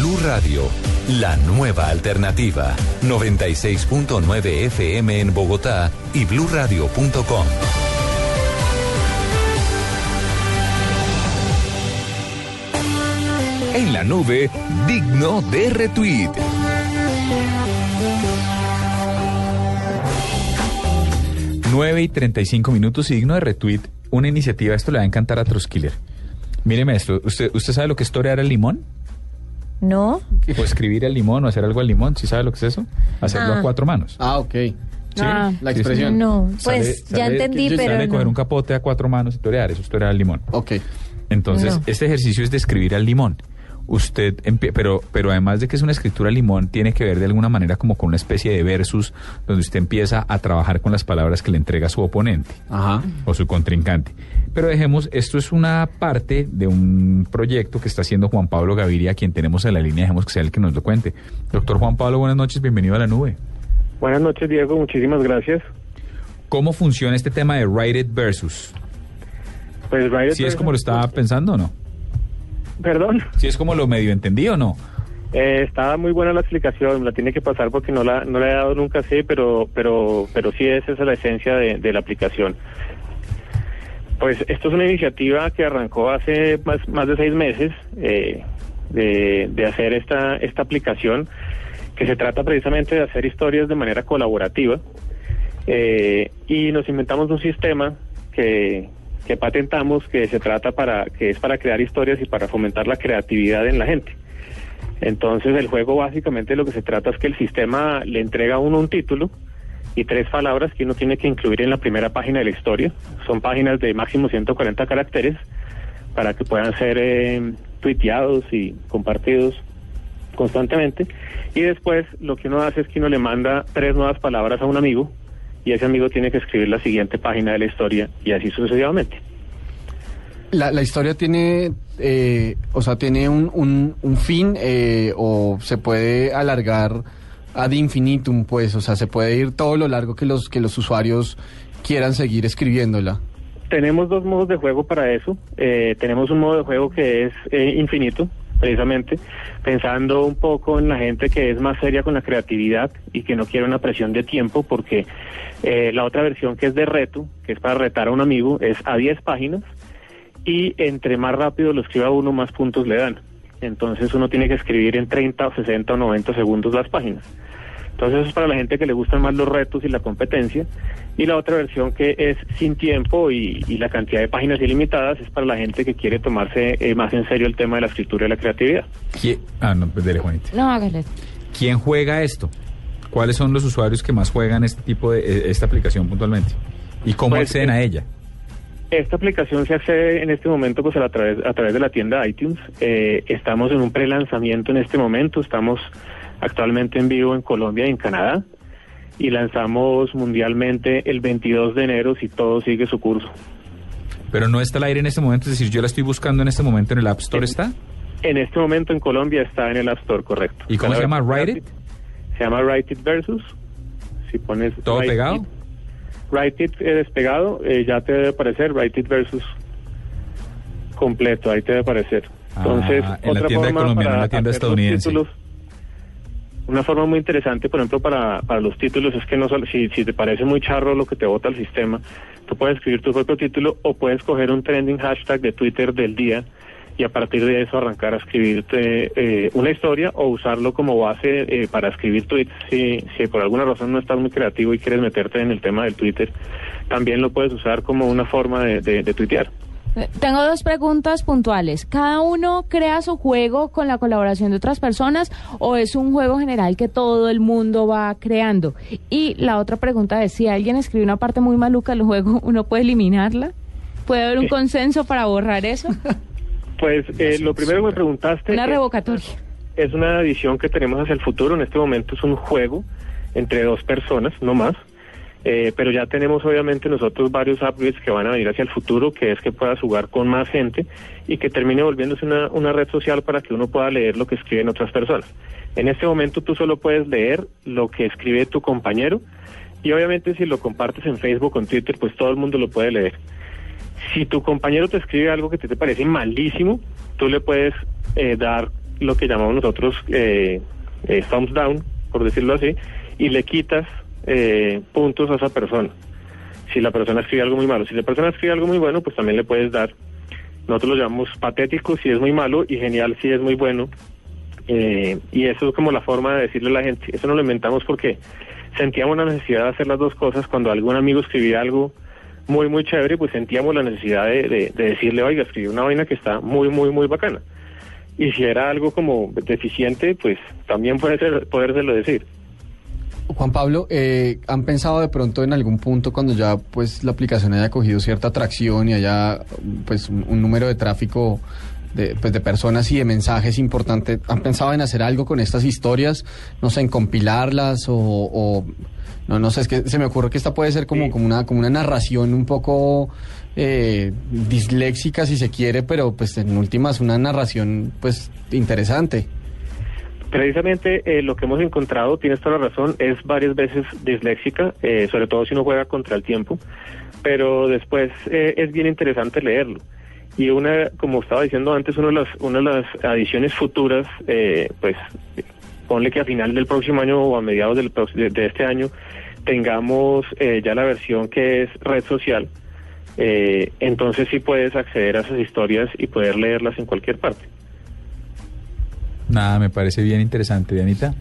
Blue Radio, la nueva alternativa. 96.9 FM en Bogotá y bluradio.com. En la nube, digno de retweet. Nueve y 35 minutos digno de retweet. Una iniciativa, esto le va a encantar a Troskiller. Mire, maestro, ¿usted, ¿usted sabe lo que es torear el limón? ¿No? O escribir el limón o hacer algo al limón, ¿sí sabe lo que es eso? Hacerlo Ah. a cuatro manos. Ah, ok. Sí, Ah. la expresión. No, Sale- pues ya sale- entendí, sale pero de coger no. un capote a cuatro manos y torear, eso es torear el limón. Ok. Entonces, No. este ejercicio es de escribir al limón. Usted, empie- pero, pero además de que es una escritura al limón, tiene que ver de alguna manera como con una especie de versus donde usted empieza a trabajar con las palabras que le entrega su oponente Ajá. o su contrincante. Pero dejemos, esto es una parte de un proyecto que está haciendo Juan Pablo Gaviria, quien tenemos en la línea, dejemos que sea el que nos lo cuente. Doctor Juan Pablo, buenas noches, bienvenido a la nube. Buenas noches, Diego. Muchísimas gracias. ¿Cómo funciona este tema de Write It versus? Pues Write It ¿Si es versus- como lo estaba pensando o no? Perdón. ¿Si es como lo medio entendí o no? Eh, está muy buena la explicación, la tiene que pasar porque no la, no la he dado nunca así, pero, pero, pero sí esa es la esencia de, de la aplicación. Pues esto es una iniciativa que arrancó hace más, más de seis meses eh, de, de hacer esta, esta aplicación que se trata precisamente de hacer historias de manera colaborativa eh, y nos inventamos un sistema que, que patentamos que se trata para que es para crear historias y para fomentar la creatividad en la gente. Entonces el juego básicamente lo que se trata es que el sistema le entrega a uno un título y tres palabras que uno tiene que incluir en la primera página de la historia. Son páginas de máximo 140 caracteres para que puedan ser eh, tuiteados y compartidos constantemente. Y después lo que uno hace es que uno le manda tres nuevas palabras a un amigo y ese amigo tiene que escribir la siguiente página de la historia y así sucesivamente. La, la historia tiene, eh, o sea, tiene un, un, un fin eh, o se puede alargar ad infinitum, pues, o sea, se puede ir todo lo largo que los que los usuarios quieran seguir escribiéndola. Tenemos dos modos de juego para eso. Eh, tenemos un modo de juego que es eh, infinito, precisamente, pensando un poco en la gente que es más seria con la creatividad y que no quiere una presión de tiempo, porque eh, la otra versión que es de reto, que es para retar a un amigo, es a 10 páginas y entre más rápido lo escriba uno, más puntos le dan. Entonces uno tiene que escribir en 30 o 60 o 90 segundos las páginas. Entonces eso es para la gente que le gustan más los retos y la competencia. Y la otra versión que es sin tiempo y, y la cantidad de páginas ilimitadas es para la gente que quiere tomarse eh, más en serio el tema de la escritura y la creatividad. ¿Quién? Ah, no, pues dele, Juanita. No, hágale. ¿Quién juega esto? ¿Cuáles son los usuarios que más juegan este tipo de eh, esta aplicación puntualmente? ¿Y cómo Pues, acceden eh, a ella? Esta aplicación se accede en este momento pues a, la través, a través de la tienda iTunes. Eh, estamos en un pre-lanzamiento en este momento. Estamos actualmente en vivo en Colombia y en Canadá. Y lanzamos mundialmente el 22 de enero si todo sigue su curso. Pero no está al aire en este momento, es decir, yo la estoy buscando en este momento en el App Store, ¿está? En este momento en Colombia está en el App Store, correcto. ¿Y cómo se llama? ¿Write It? Se llama Write It Versus. Si pones ¿Todo pegado? It- Write It despegado, eh, ya te debe aparecer Write It Versus completo, ahí te debe aparecer. Entonces, Ah, en la otra tienda forma Colombia, no en para la tienda estadounidense. títulos, una forma muy interesante, por ejemplo, para, para los títulos es que no solo, si, si te parece muy charro lo que te vota el sistema, tú puedes escribir tu propio título o puedes coger un trending hashtag de Twitter del día y a partir de eso arrancar a escribirte eh, una historia o usarlo como base eh, para escribir tweets. Si, si por alguna razón no estás muy creativo y quieres meterte en el tema del Twitter, también lo puedes usar como una forma de, de, de tuitear. Eh, Tengo dos preguntas puntuales. ¿Cada uno crea su juego con la colaboración de otras personas o es un juego general que todo el mundo va creando? Y la otra pregunta es, si alguien escribe una parte muy maluca del juego, ¿uno puede eliminarla? ¿Puede haber un consenso para borrar eso? Pues eh, lo primero que me preguntaste Una es- revocatoria. es una edición que tenemos hacia el futuro. En este momento es un juego entre dos personas, no más. Eh, pero ya tenemos obviamente nosotros varios upgrades que van a venir hacia el futuro, que es que puedas jugar con más gente y que termine volviéndose una, una red social para que uno pueda leer lo que escriben otras personas. En este momento tú solo puedes leer lo que escribe tu compañero y obviamente si lo compartes en Facebook o en Twitter, pues todo el mundo lo puede leer. Si tu compañero te escribe algo que te, parece malísimo, tú le puedes eh, dar lo que llamamos nosotros eh, eh, thumbs down, por decirlo así, y le quitas eh, puntos a esa persona. Si la persona escribe algo muy malo, si la persona escribe algo muy bueno, pues también le puedes dar. Nosotros lo llamamos patético si es muy malo y genial si es muy bueno. Eh, y eso es como la forma de decirle a la gente. Eso no lo inventamos porque sentíamos la necesidad de hacer las dos cosas. Cuando algún amigo escribía algo muy, muy chévere, pues sentíamos la necesidad de, de- de decirle, oiga, escribí una vaina que está muy, muy, muy bacana. Y si era algo como deficiente, pues también puede ser, podérselo decir. Juan Pablo, eh, ¿han pensado de pronto en algún punto cuando ya pues la aplicación haya cogido cierta atracción y haya pues un, un número de tráfico de, pues, de personas y de mensajes importante, ¿han pensado en hacer algo con estas historias? No sé, en compilarlas o, o- no, no sé, es que se me ocurre que esta puede ser como, como una como una narración un poco eh, disléxica si se quiere, pero pues en últimas una narración pues interesante. Precisamente eh, lo que hemos encontrado, tienes toda la razón, es varias veces disléxica, eh, sobre todo si uno juega contra el tiempo, pero después eh, es bien interesante leerlo. Y una, como estaba diciendo antes, una de las, una de las adiciones futuras, eh, pues ponle que a final del próximo año o a mediados del, de, de este año tengamos eh, ya la versión que es red social. Eh, entonces sí puedes acceder a esas historias y poder leerlas en cualquier parte. Nada, me parece bien interesante, Dianita.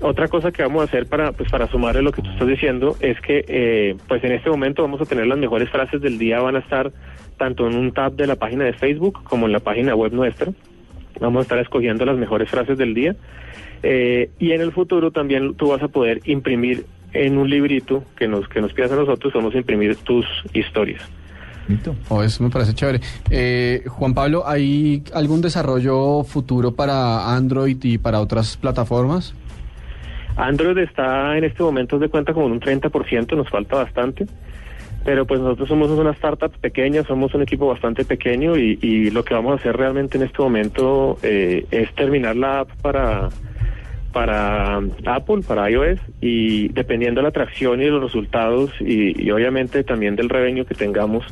Otra cosa que vamos a hacer para pues para sumarle lo que tú estás diciendo es que eh, pues en este momento vamos a tener las mejores frases del día van a estar tanto en un tab de la página de Facebook como en la página web nuestra. Vamos a estar escogiendo las mejores frases del día Eh, y en el futuro también tú vas a poder imprimir en un librito que nos que nos pidas a nosotros vamos a imprimir tus historias. Oh, eso me parece chévere. Eh, Juan Pablo, ¿hay algún desarrollo futuro para Android y para otras plataformas? Android está en este momento de cuenta como un 30%, nos falta bastante. Pero pues nosotros somos una startup pequeña, somos un equipo bastante pequeño y, lo que vamos a hacer realmente en este momento eh, es terminar la app para, para Apple, para iOS y dependiendo de la atracción y de los resultados y, obviamente también del revenue que tengamos,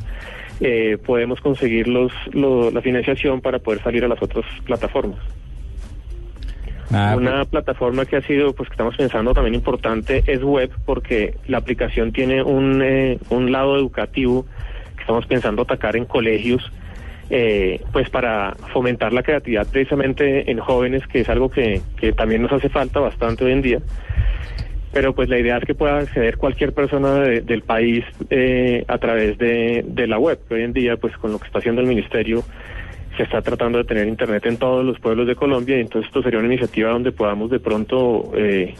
eh, podemos conseguir los, lo- la financiación para poder salir a las otras plataformas. Nada, Una plataforma que ha sido, pues que estamos pensando también importante es web porque la aplicación tiene un, eh, un lado educativo que estamos pensando atacar en colegios, eh, pues para fomentar la creatividad precisamente en jóvenes, que es algo que, que también nos hace falta bastante hoy en día. Pero pues la idea es que pueda acceder cualquier persona de- del país eh, a través de, de la web, que hoy en día pues con lo que está haciendo el ministerio se está tratando de tener internet en todos los pueblos de Colombia y entonces esto sería una iniciativa donde podamos de pronto eh,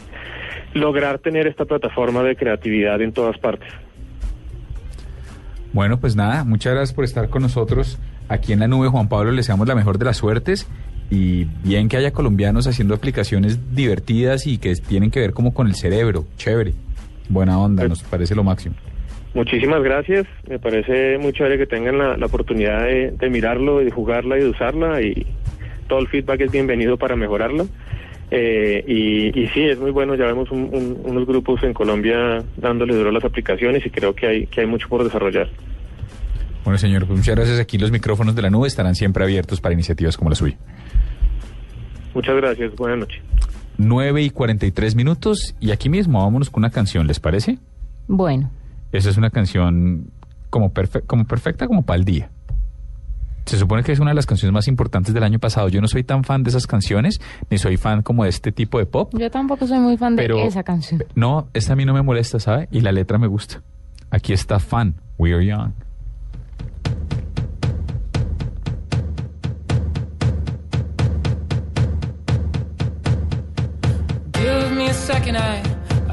lograr tener esta plataforma de creatividad en todas partes. Bueno, pues nada, muchas gracias por estar con nosotros aquí en la nube, Juan Pablo. Le deseamos la mejor de las suertes y bien que haya colombianos haciendo aplicaciones divertidas y que tienen que ver como con el cerebro. Chévere, buena onda, nos parece lo máximo. Muchísimas gracias, me parece muy chévere que tengan la, la oportunidad de, de mirarlo y de jugarla y de usarla y todo el feedback es bienvenido para mejorarla. Eh, y, y sí, es muy bueno, ya vemos un- un- unos grupos en Colombia dándole duro a las aplicaciones y creo que hay, que hay mucho por desarrollar. Bueno, señor, pues muchas gracias. Aquí los micrófonos de la nube estarán siempre abiertos para iniciativas como la suya. Muchas gracias, buenas noches. 9 y 43 minutos y aquí mismo vámonos con una canción, ¿les parece? Bueno, Esa es una canción como, perfe- como perfecta como para el día. Se supone que es una de las canciones más importantes del año pasado. Yo no soy tan fan de esas canciones, ni soy fan como de este tipo de pop. yo tampoco soy muy fan Pero- de esa canción. No, esta a mí no me molesta, ¿sabe? Y la letra me gusta. Aquí está Fan, We Are Young.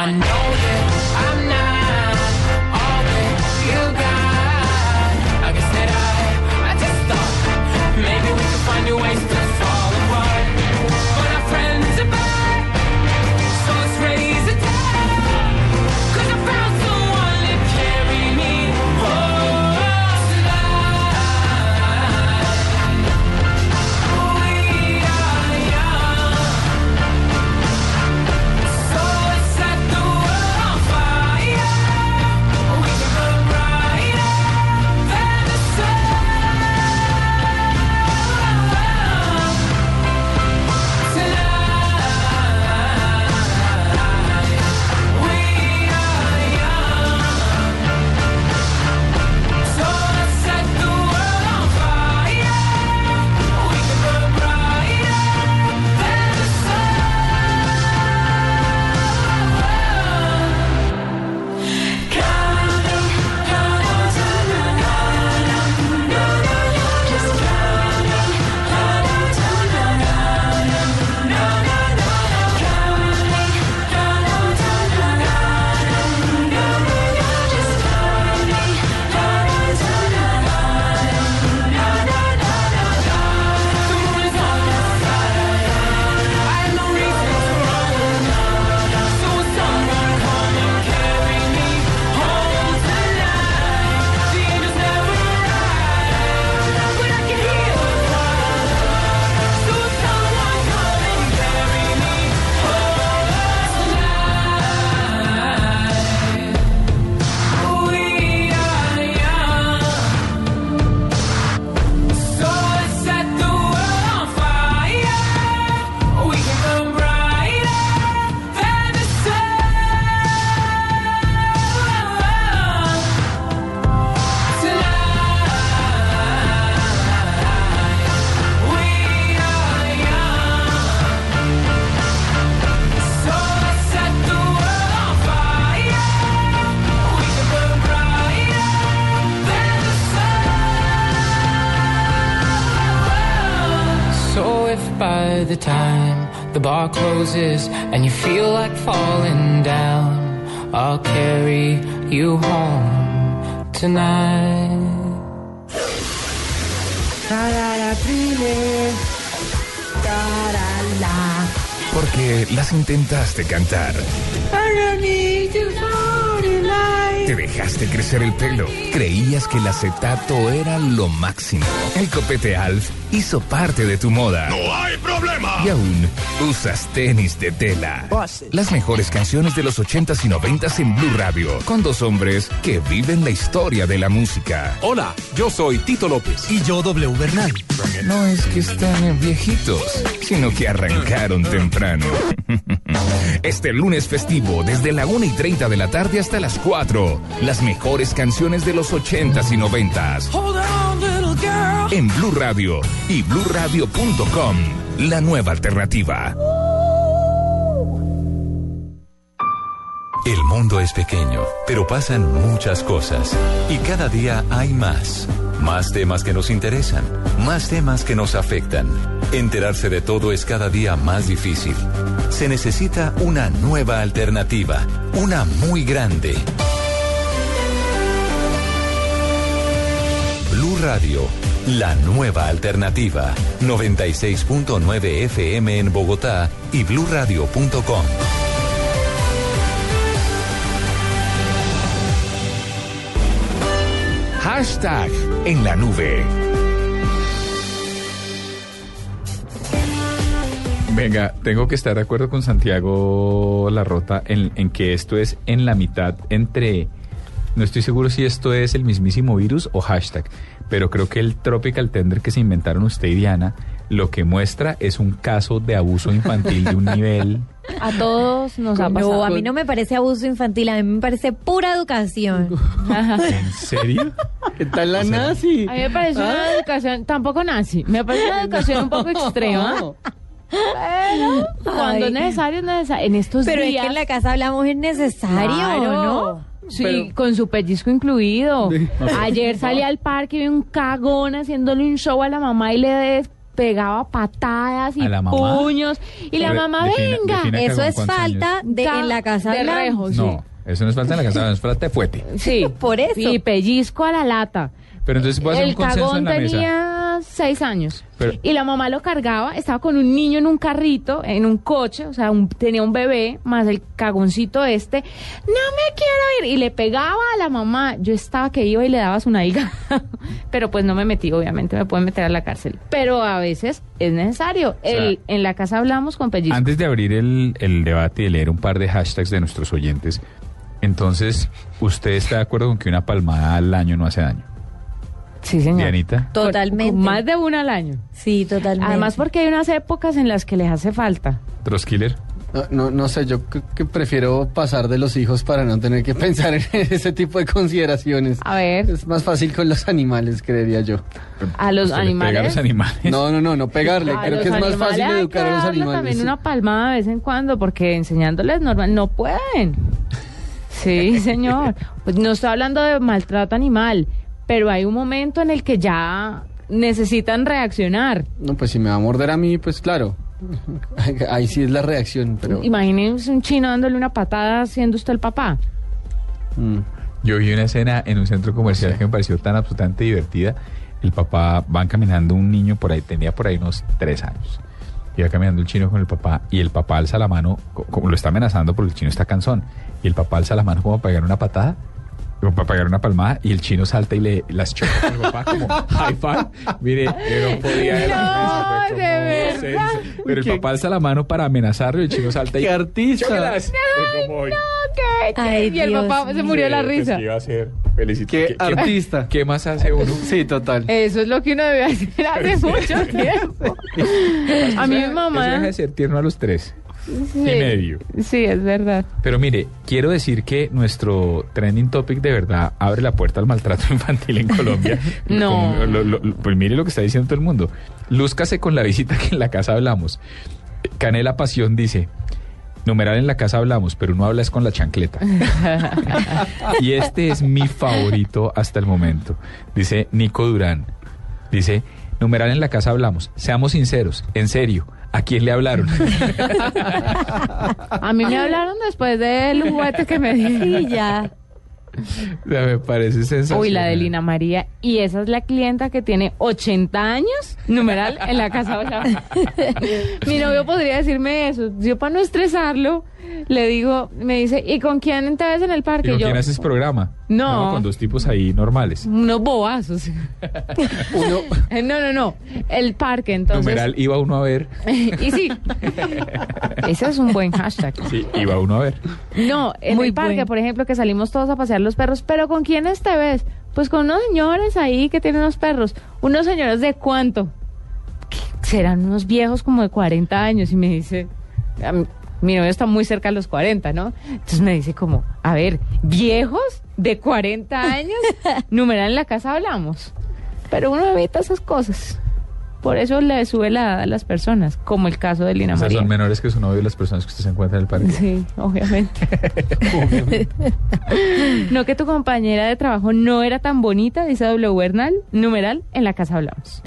I know. Intentaste cantar. Te dejaste crecer el pelo. Creías que el acetato era lo máximo. El copete Alf hizo parte de tu moda. ¡No hay problema! Y aún usas tenis de tela. Las mejores canciones de los 80s y 90s en Blue Radio. Con dos hombres que viven la historia de la música. Hola, yo soy Tito López. Y yo, W Bernal. No es que estén viejitos, sino que arrancaron temprano. Este lunes festivo, desde la 1 y 30 de la tarde hasta las 4. Las mejores canciones de los 80s y 90s. Hold on, little girl. En Blue Radio y bluradio.com. La nueva alternativa. El mundo es pequeño, pero pasan muchas cosas. Y cada día hay más. Más temas que nos interesan, más temas que nos afectan. Enterarse de todo es cada día más difícil. Se necesita una nueva alternativa, una muy grande. Blue Radio, la nueva alternativa, 96.9 FM en Bogotá y bluradio.com. Hashtag en la nube. Venga, tengo que estar de acuerdo con Santiago Larrota en, en que esto es en la mitad entre... No estoy seguro si esto es el mismísimo virus o hashtag, pero creo que el Tropical Tender que se inventaron usted y Diana lo que muestra es un caso de abuso infantil de un nivel... A todos nos ha pasado. No, a mí no me parece abuso infantil, a mí me parece pura educación. ¿En serio? ¿Qué tal la nazi? A mí me parece Ah. una educación, tampoco nazi, me parece una educación un poco extrema. Pero cuando es necesario, es necesario. En estos Pero es días. que en la casa hablamos es necesario, Claro. ¿no? Sí, con su pellizco incluido. Ayer salí al parque y vi un cagón haciéndole un show a la mamá y le des- pegaba patadas y ¿A la mamá? puños. Y la mamá, defina- venga. defina Eso es ¿cuántos falta años? de en la casa de hablamos. rejo, sí. No, eso no es falta en la casa, es falta de fuete. Sí. Por eso. Y pellizco a la lata. Pero entonces puedo hacer El un consenso cagón en la mesa. Seis años. Pero- Y la mamá lo cargaba, estaba con un niño en un carrito, en un coche, o sea, un- tenía un bebé, más el cagoncito este. No me quiero ir. Y le pegaba a la mamá. Yo estaba que iba y le daba su nalga. Pero pues no me metí, obviamente, me pueden meter a la cárcel. Pero a veces es necesario. sea, el, en la casa hablamos con pellizco. Antes de abrir el, el debate y de leer un par de hashtags de nuestros oyentes, entonces, ¿usted está de acuerdo con que una palmada al año no hace daño? Sí, señor. Dianita. Totalmente. Más de una al año. Sí, totalmente. Además porque hay unas épocas en las que les hace falta. Troskiller. No, no, no sé, yo creo que prefiero pasar de los hijos para no tener que pensar en ese tipo de consideraciones. A ver. Es más fácil con los animales, creería yo. A los ¿Usted le pega a animales. los animales? No, no, no, no pegarle. A Creo que es más fácil educar a los animales. también una palmada de vez en cuando, porque enseñándoles normal no pueden. Sí, señor. Pues no estoy hablando de maltrato animal, pero hay un momento en el que ya necesitan reaccionar. No, pues si me va a morder a mí, pues claro. Ahí sí es la reacción, pero... Imagínense un chino dándole una patada siendo usted el papá. Mm. Yo vi una escena en un centro comercial que me pareció tan absolutamente divertida. El papá van caminando un niño por ahí, tenía por ahí unos tres años. Iba caminando el chino con el papá y el papá alza la mano, co- como lo está amenazando porque el chino está cansón. Y el papá alza la mano como para pegar una patada, para pegar una palmada y el chino salta y le las choca al papá como high five. Mire, yo no podía la No, de como verdad. Pero el papá alza la mano para amenazarlo y el chino salta y ¡Qué artista! ¿Qué? ¿Qué? Ay, y el Dios papá se murió de la pues, risa. ¿qué iba a hacer? Felicito. ¡Qué más- artista! ¿Qué más hace uno? Sí, total. Eso es lo que uno debe hacer hace mucho tiempo. A mí mi Eso deja mamá... de ser tierno a los tres Sí. y medio. Sí, es verdad. Pero mire, quiero decir que nuestro trending topic de verdad abre la puerta al maltrato infantil en Colombia. No. Lo- lo- pues mire lo que está diciendo todo el mundo. Lúzcase con la visita que en la casa hablamos. Canela Pasión dice, numeral en la casa hablamos, pero uno habla es con la chancleta. y este es mi favorito hasta el momento. Dice Nico Durán. Dice, numeral en la casa hablamos. Seamos sinceros, en serio, ¿a quién le hablaron? A mí me hablaron después del juguete que me di. Sí, ya. O sea, me parece sensacional. Uy, la de Lina María. Y esa es la clienta que tiene 80 años, numeral, en la casa. Mi novio podría decirme eso. Yo para no estresarlo, le digo, me dice, ¿y con quién te ves en el ¿Y parque? con Yo, quién haces programa? No. Con dos tipos ahí normales. unos bobazos. Uno, Eh, No, no, no. El parque, entonces. Numeral iba uno a ver. y sí. Ese es un buen hashtag. Sí, iba uno a ver. No, en Muy el parque, por ejemplo, que salimos todos a pasear los perros, pero ¿con quiénes te ves? Pues con unos señores ahí que tienen unos perros. ¿Unos señores de cuánto? Serán unos viejos como de 40 años y me dice, a mí- mi novio está muy cerca de los 40, ¿no? Entonces me dice como, a ver, viejos de 40 años, numeral en la casa hablamos. Pero uno evita esas cosas. Por eso le sube la edad a las personas, como el caso de Lina Esas María. son menores que su novio y las personas que usted se encuentra en el parque. Sí, obviamente. no que tu compañera de trabajo no era tan bonita, dice W Bernal, numeral, en la casa hablamos.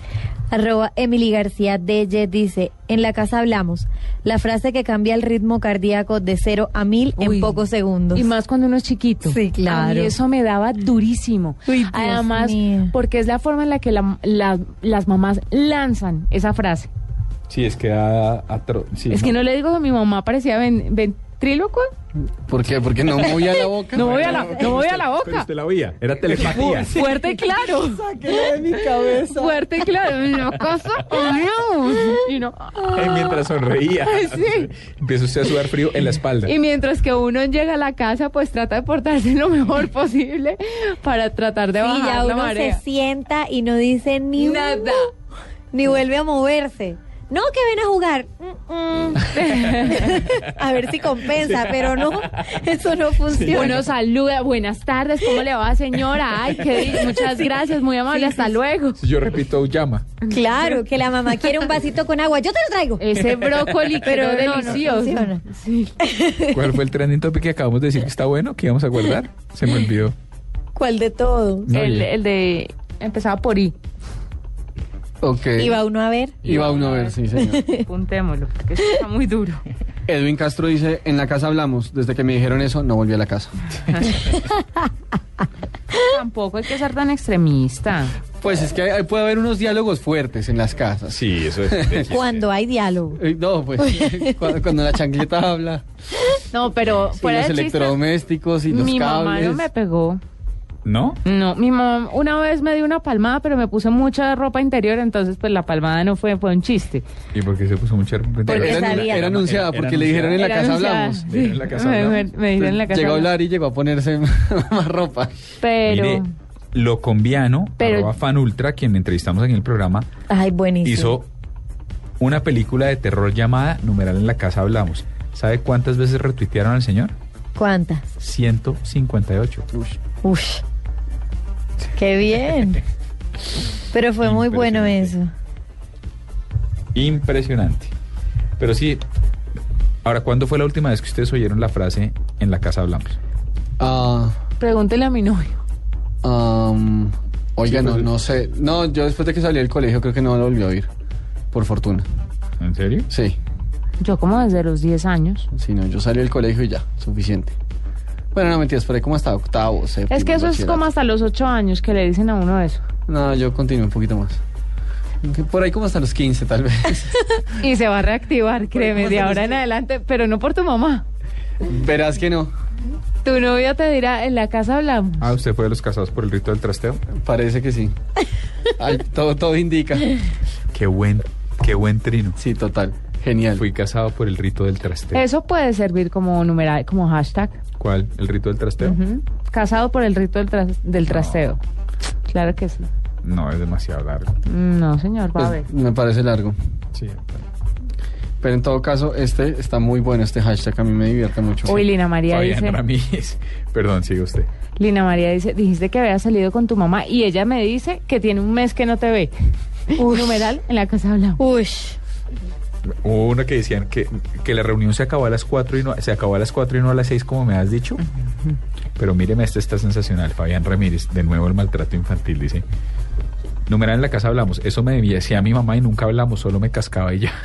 Arroba Emily García DY dice, en la casa hablamos, la frase que cambia el ritmo cardíaco de cero a mil en Uy. pocos segundos. Y más cuando uno es chiquito. Sí, claro. A mí eso me daba durísimo. Uy, Además, porque es la forma en la que la- la- las mamás lanzan esa frase. Sí, es que da atro- sí, es que no le digo que mi mamá parecía ven- ventríloco. ¿Por qué? Porque no movía la boca. No voy a la, no voy a la Pero boca. usted la oía, era telepatía. Fuerte y claro. de mi cabeza. Fuerte y claro. En la casa hablamos. Y no. Eh, Mientras sonreía. Sí. Empieza usted a sudar frío en la espalda. Y mientras que uno llega a la casa, pues trata de portarse lo mejor posible para tratar de Sí, bajar ya la uno marea. se sienta y no dice ni Nada. mu, ni vuelve a moverse. No, que ven a jugar. Mm, mm. a ver si compensa, pero no, eso no funciona. Uno saluda, buenas tardes, ¿cómo le va señora? Ay, qué muchas gracias, muy amable, hasta luego. Si yo repito, llama. Claro, que la mamá quiere un vasito con agua, yo te lo traigo. Ese brócoli pero no delicioso. funciona. ¿Cuál fue el trending topic que acabamos de decir que está bueno, que íbamos a guardar? Se me olvidó. ¿Cuál de todos? No, el, el de empezaba por I. Ok. Iba uno a ver. Iba uno a ver, sí, señor. Apuntémoslo, porque eso está muy duro. Edwin Castro dice, en la casa hablamos. Desde que me dijeron eso, no volví a la casa. Tampoco hay que ser tan extremista. Pues es que hay- puede haber unos diálogos fuertes en las casas. Sí, eso es. Cuando hay diálogo. Eh, No, pues cuando, cuando la chancleta habla, No, pero y fuera los chiste, electrodomésticos y los mi mamá cables. no me pegó. ¿No? No, mi mamá una vez me dio una palmada, pero me puso mucha ropa interior, entonces pues la palmada no fue, fue un chiste. ¿Y por qué se puso mucha Porque era, sabía. era anunciada Era- porque era le dijeron en la casa hablamos. Le dijeron en la casa me, hablamos. me- me dijeron en la casa Llegó a hablar y llegó a ponerse más ropa. Pero, Mire, lo combiano, Pero- arroba fan ultra, quien entrevistamos en el programa, Ay, buenísimo. hizo una película de terror llamada Numeral en la casa hablamos. ¿Sabe cuántas veces retuitearon al señor? ¿Cuántas? 158. Ush. Qué bien. Pero fue muy bueno eso. Impresionante. Pero sí, ahora, ¿cuándo fue la última vez que ustedes oyeron la frase en la casa hablamos? Ah, pregúntele a mi novio. am, oiga, Sí, no, pues- no sé. No, yo después de que salí del colegio creo que no lo volví a oír. Por fortuna. ¿En serio? Sí. Yo como desde los 10 años. Sí, no, yo salí del colegio y ya, suficiente. Bueno, no mentiras, por ahí como hasta octavo, séptimo, Es que eso es como hasta los 8 años que le dicen a uno eso. No, yo continué un poquito más. Por ahí como hasta los 15, tal vez. Y se va a reactivar, créeme, ¿cómo de ahora nos- en adelante, pero no por tu mamá. Verás que no. Tu novio te dirá, en la casa hablamos. Ah, ¿usted fue de los casados por el rito del trasteo? Parece que sí. Ay, todo, todo indica. Qué buen, qué buen trino. Sí, total. Genial. Fui casado por el rito del trasteo. Eso puede servir como numeral, como hashtag. ¿Cuál? ¿El rito del trasteo? Casado por el rito del, tras- del trasteo. Claro que sí. No, es demasiado largo. No, señor, va a ver. Pues, me parece largo. Sí. Pero en todo caso, este está muy bueno, este hashtag. A mí me divierte mucho. Uy, Lina María Fabián dice, Ramírez. Perdón, sigue usted. Lina María dice, dijiste que había salido con tu mamá y ella me dice que tiene un mes que no te ve. Numeral, en la casa hablamos. Uy. Hubo uno que decían que, que la reunión se acabó a las 4 y no se acabó a las 4 y no a las 6 como me has dicho. Pero míreme, este está sensacional. Fabián Ramírez, de nuevo el maltrato infantil, dice. Numeral en la casa hablamos. Eso me decía mi mamá y nunca hablamos, solo me cascaba ella.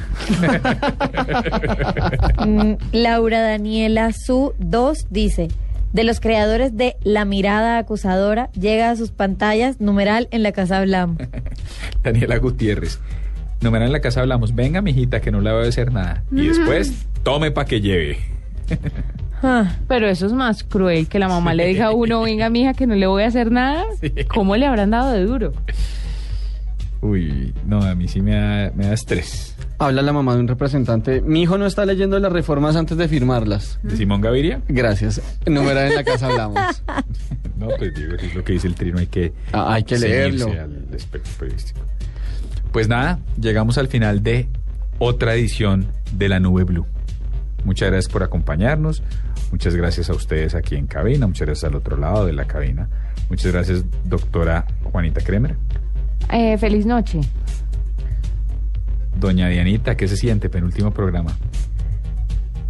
Mm, Laura Daniela Su 2 dice, de los creadores de La mirada acusadora, llega a sus pantallas, numeral, en la casa hablamos. Daniela Gutiérrez. Numeral en la casa hablamos. Venga, mijita, que no le va a hacer nada. Y después, tome pa' que lleve. Ah, Pero eso es más cruel que la mamá le diga a uno, venga, mija, que no le voy a hacer nada. ¿Cómo le habrán dado de duro? Uy, no, a mí sí me da, me da estrés. Habla la mamá de un representante. Mi hijo no está leyendo las reformas antes de firmarlas. ¿De Simón Gaviria? Gracias. Numeral en la casa hablamos. No, pues digo, es lo que dice el trino, hay que, Ah, hay que leerlo. al espectro periodístico. Pues nada, llegamos al final de otra edición de La Nube Blue. Muchas gracias por acompañarnos. Muchas gracias a ustedes aquí en cabina. Muchas gracias al otro lado de la cabina. Muchas gracias, doctora Juanita Kremer. Eh, feliz noche. Doña Dianita, ¿qué se siente? Penúltimo programa.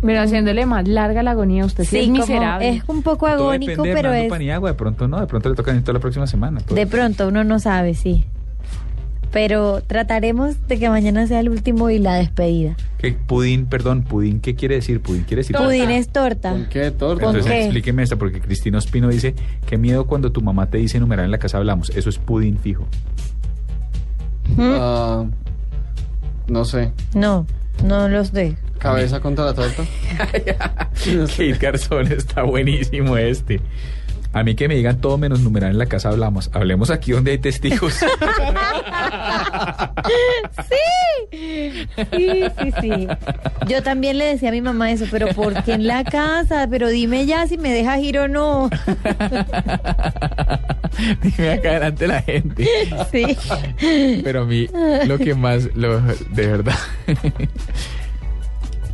Pero haciéndole más larga la agonía, usted sí, sí, es como miserable. es un poco Todo agónico, depende de pero Hernando es... Paniagua. De pronto no, de pronto le toca a Anita la próxima semana. Todo- De pronto uno no sabe, sí. Pero trataremos de que mañana sea el último y la despedida. ¿Qué, pudín, perdón, pudín, ¿qué quiere decir? Pudín quiere decir... Pudín es torta. ¿Con qué torta? ¿Con Entonces qué? explíqueme esta, porque Cristina Ospino dice, qué miedo cuando tu mamá te dice numeral en la casa hablamos. Eso es pudín fijo. Ah, no sé. No, no los de. ¿Cabeza contra la torta? Kate Garzón está buenísimo este. A mí que me digan todo menos numeral en la casa hablamos. Hablemos aquí donde hay testigos. Sí, sí, sí, sí. Yo también le decía a mi mamá eso, pero ¿por qué en la casa? Pero dime ya si me dejas ir o no. Dime acá delante la gente. Sí. Pero a mí lo que más, lo, de verdad,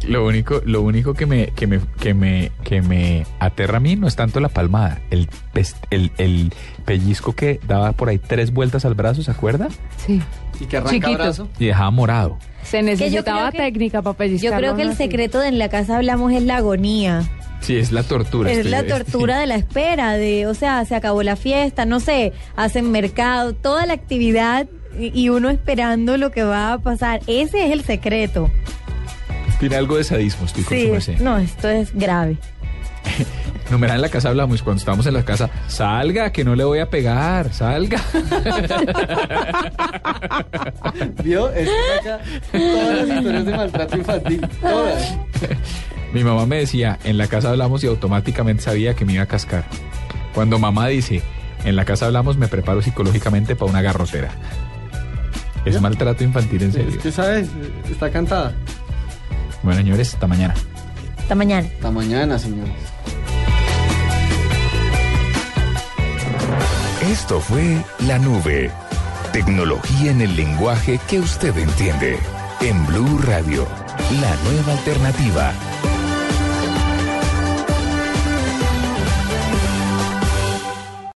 lo único, lo único que me, que me, que me, que me aterra a mí no es tanto la palmada, el, el, el pellizco que daba por ahí tres vueltas al brazo, ¿se acuerda? Sí. Y que arranca Chiquito. brazo. Y dejaba morado. Se necesitaba que- técnica para Yo pellizcarlo creo que el así. secreto de en la casa hablamos es la agonía. Sí, es la tortura. Es estoy- la tortura de la espera, de, o sea, se acabó la fiesta, no sé, hacen mercado, toda la actividad y y uno esperando lo que va a pasar. Ese es el secreto. Tiene algo de sadismo, estoy con Sí, su merced. no, esto es grave. Numeral en la casa hablamos, cuando estábamos en la casa, salga, que no le voy a pegar, salga. ¿Vio? Saca todas las historias de maltrato infantil. Todas. Mi mamá me decía, en la casa hablamos y automáticamente sabía que me iba a cascar. Cuando mamá dice, en la casa hablamos, me preparo psicológicamente para una garrotera. Es maltrato infantil, en serio. Es que, ¿sabes? Está cantada. Bueno, señores, hasta mañana. Hasta mañana. Hasta mañana, señores. Esto fue La Nube. Tecnología en el lenguaje que usted entiende. En Blue Radio, la nueva alternativa.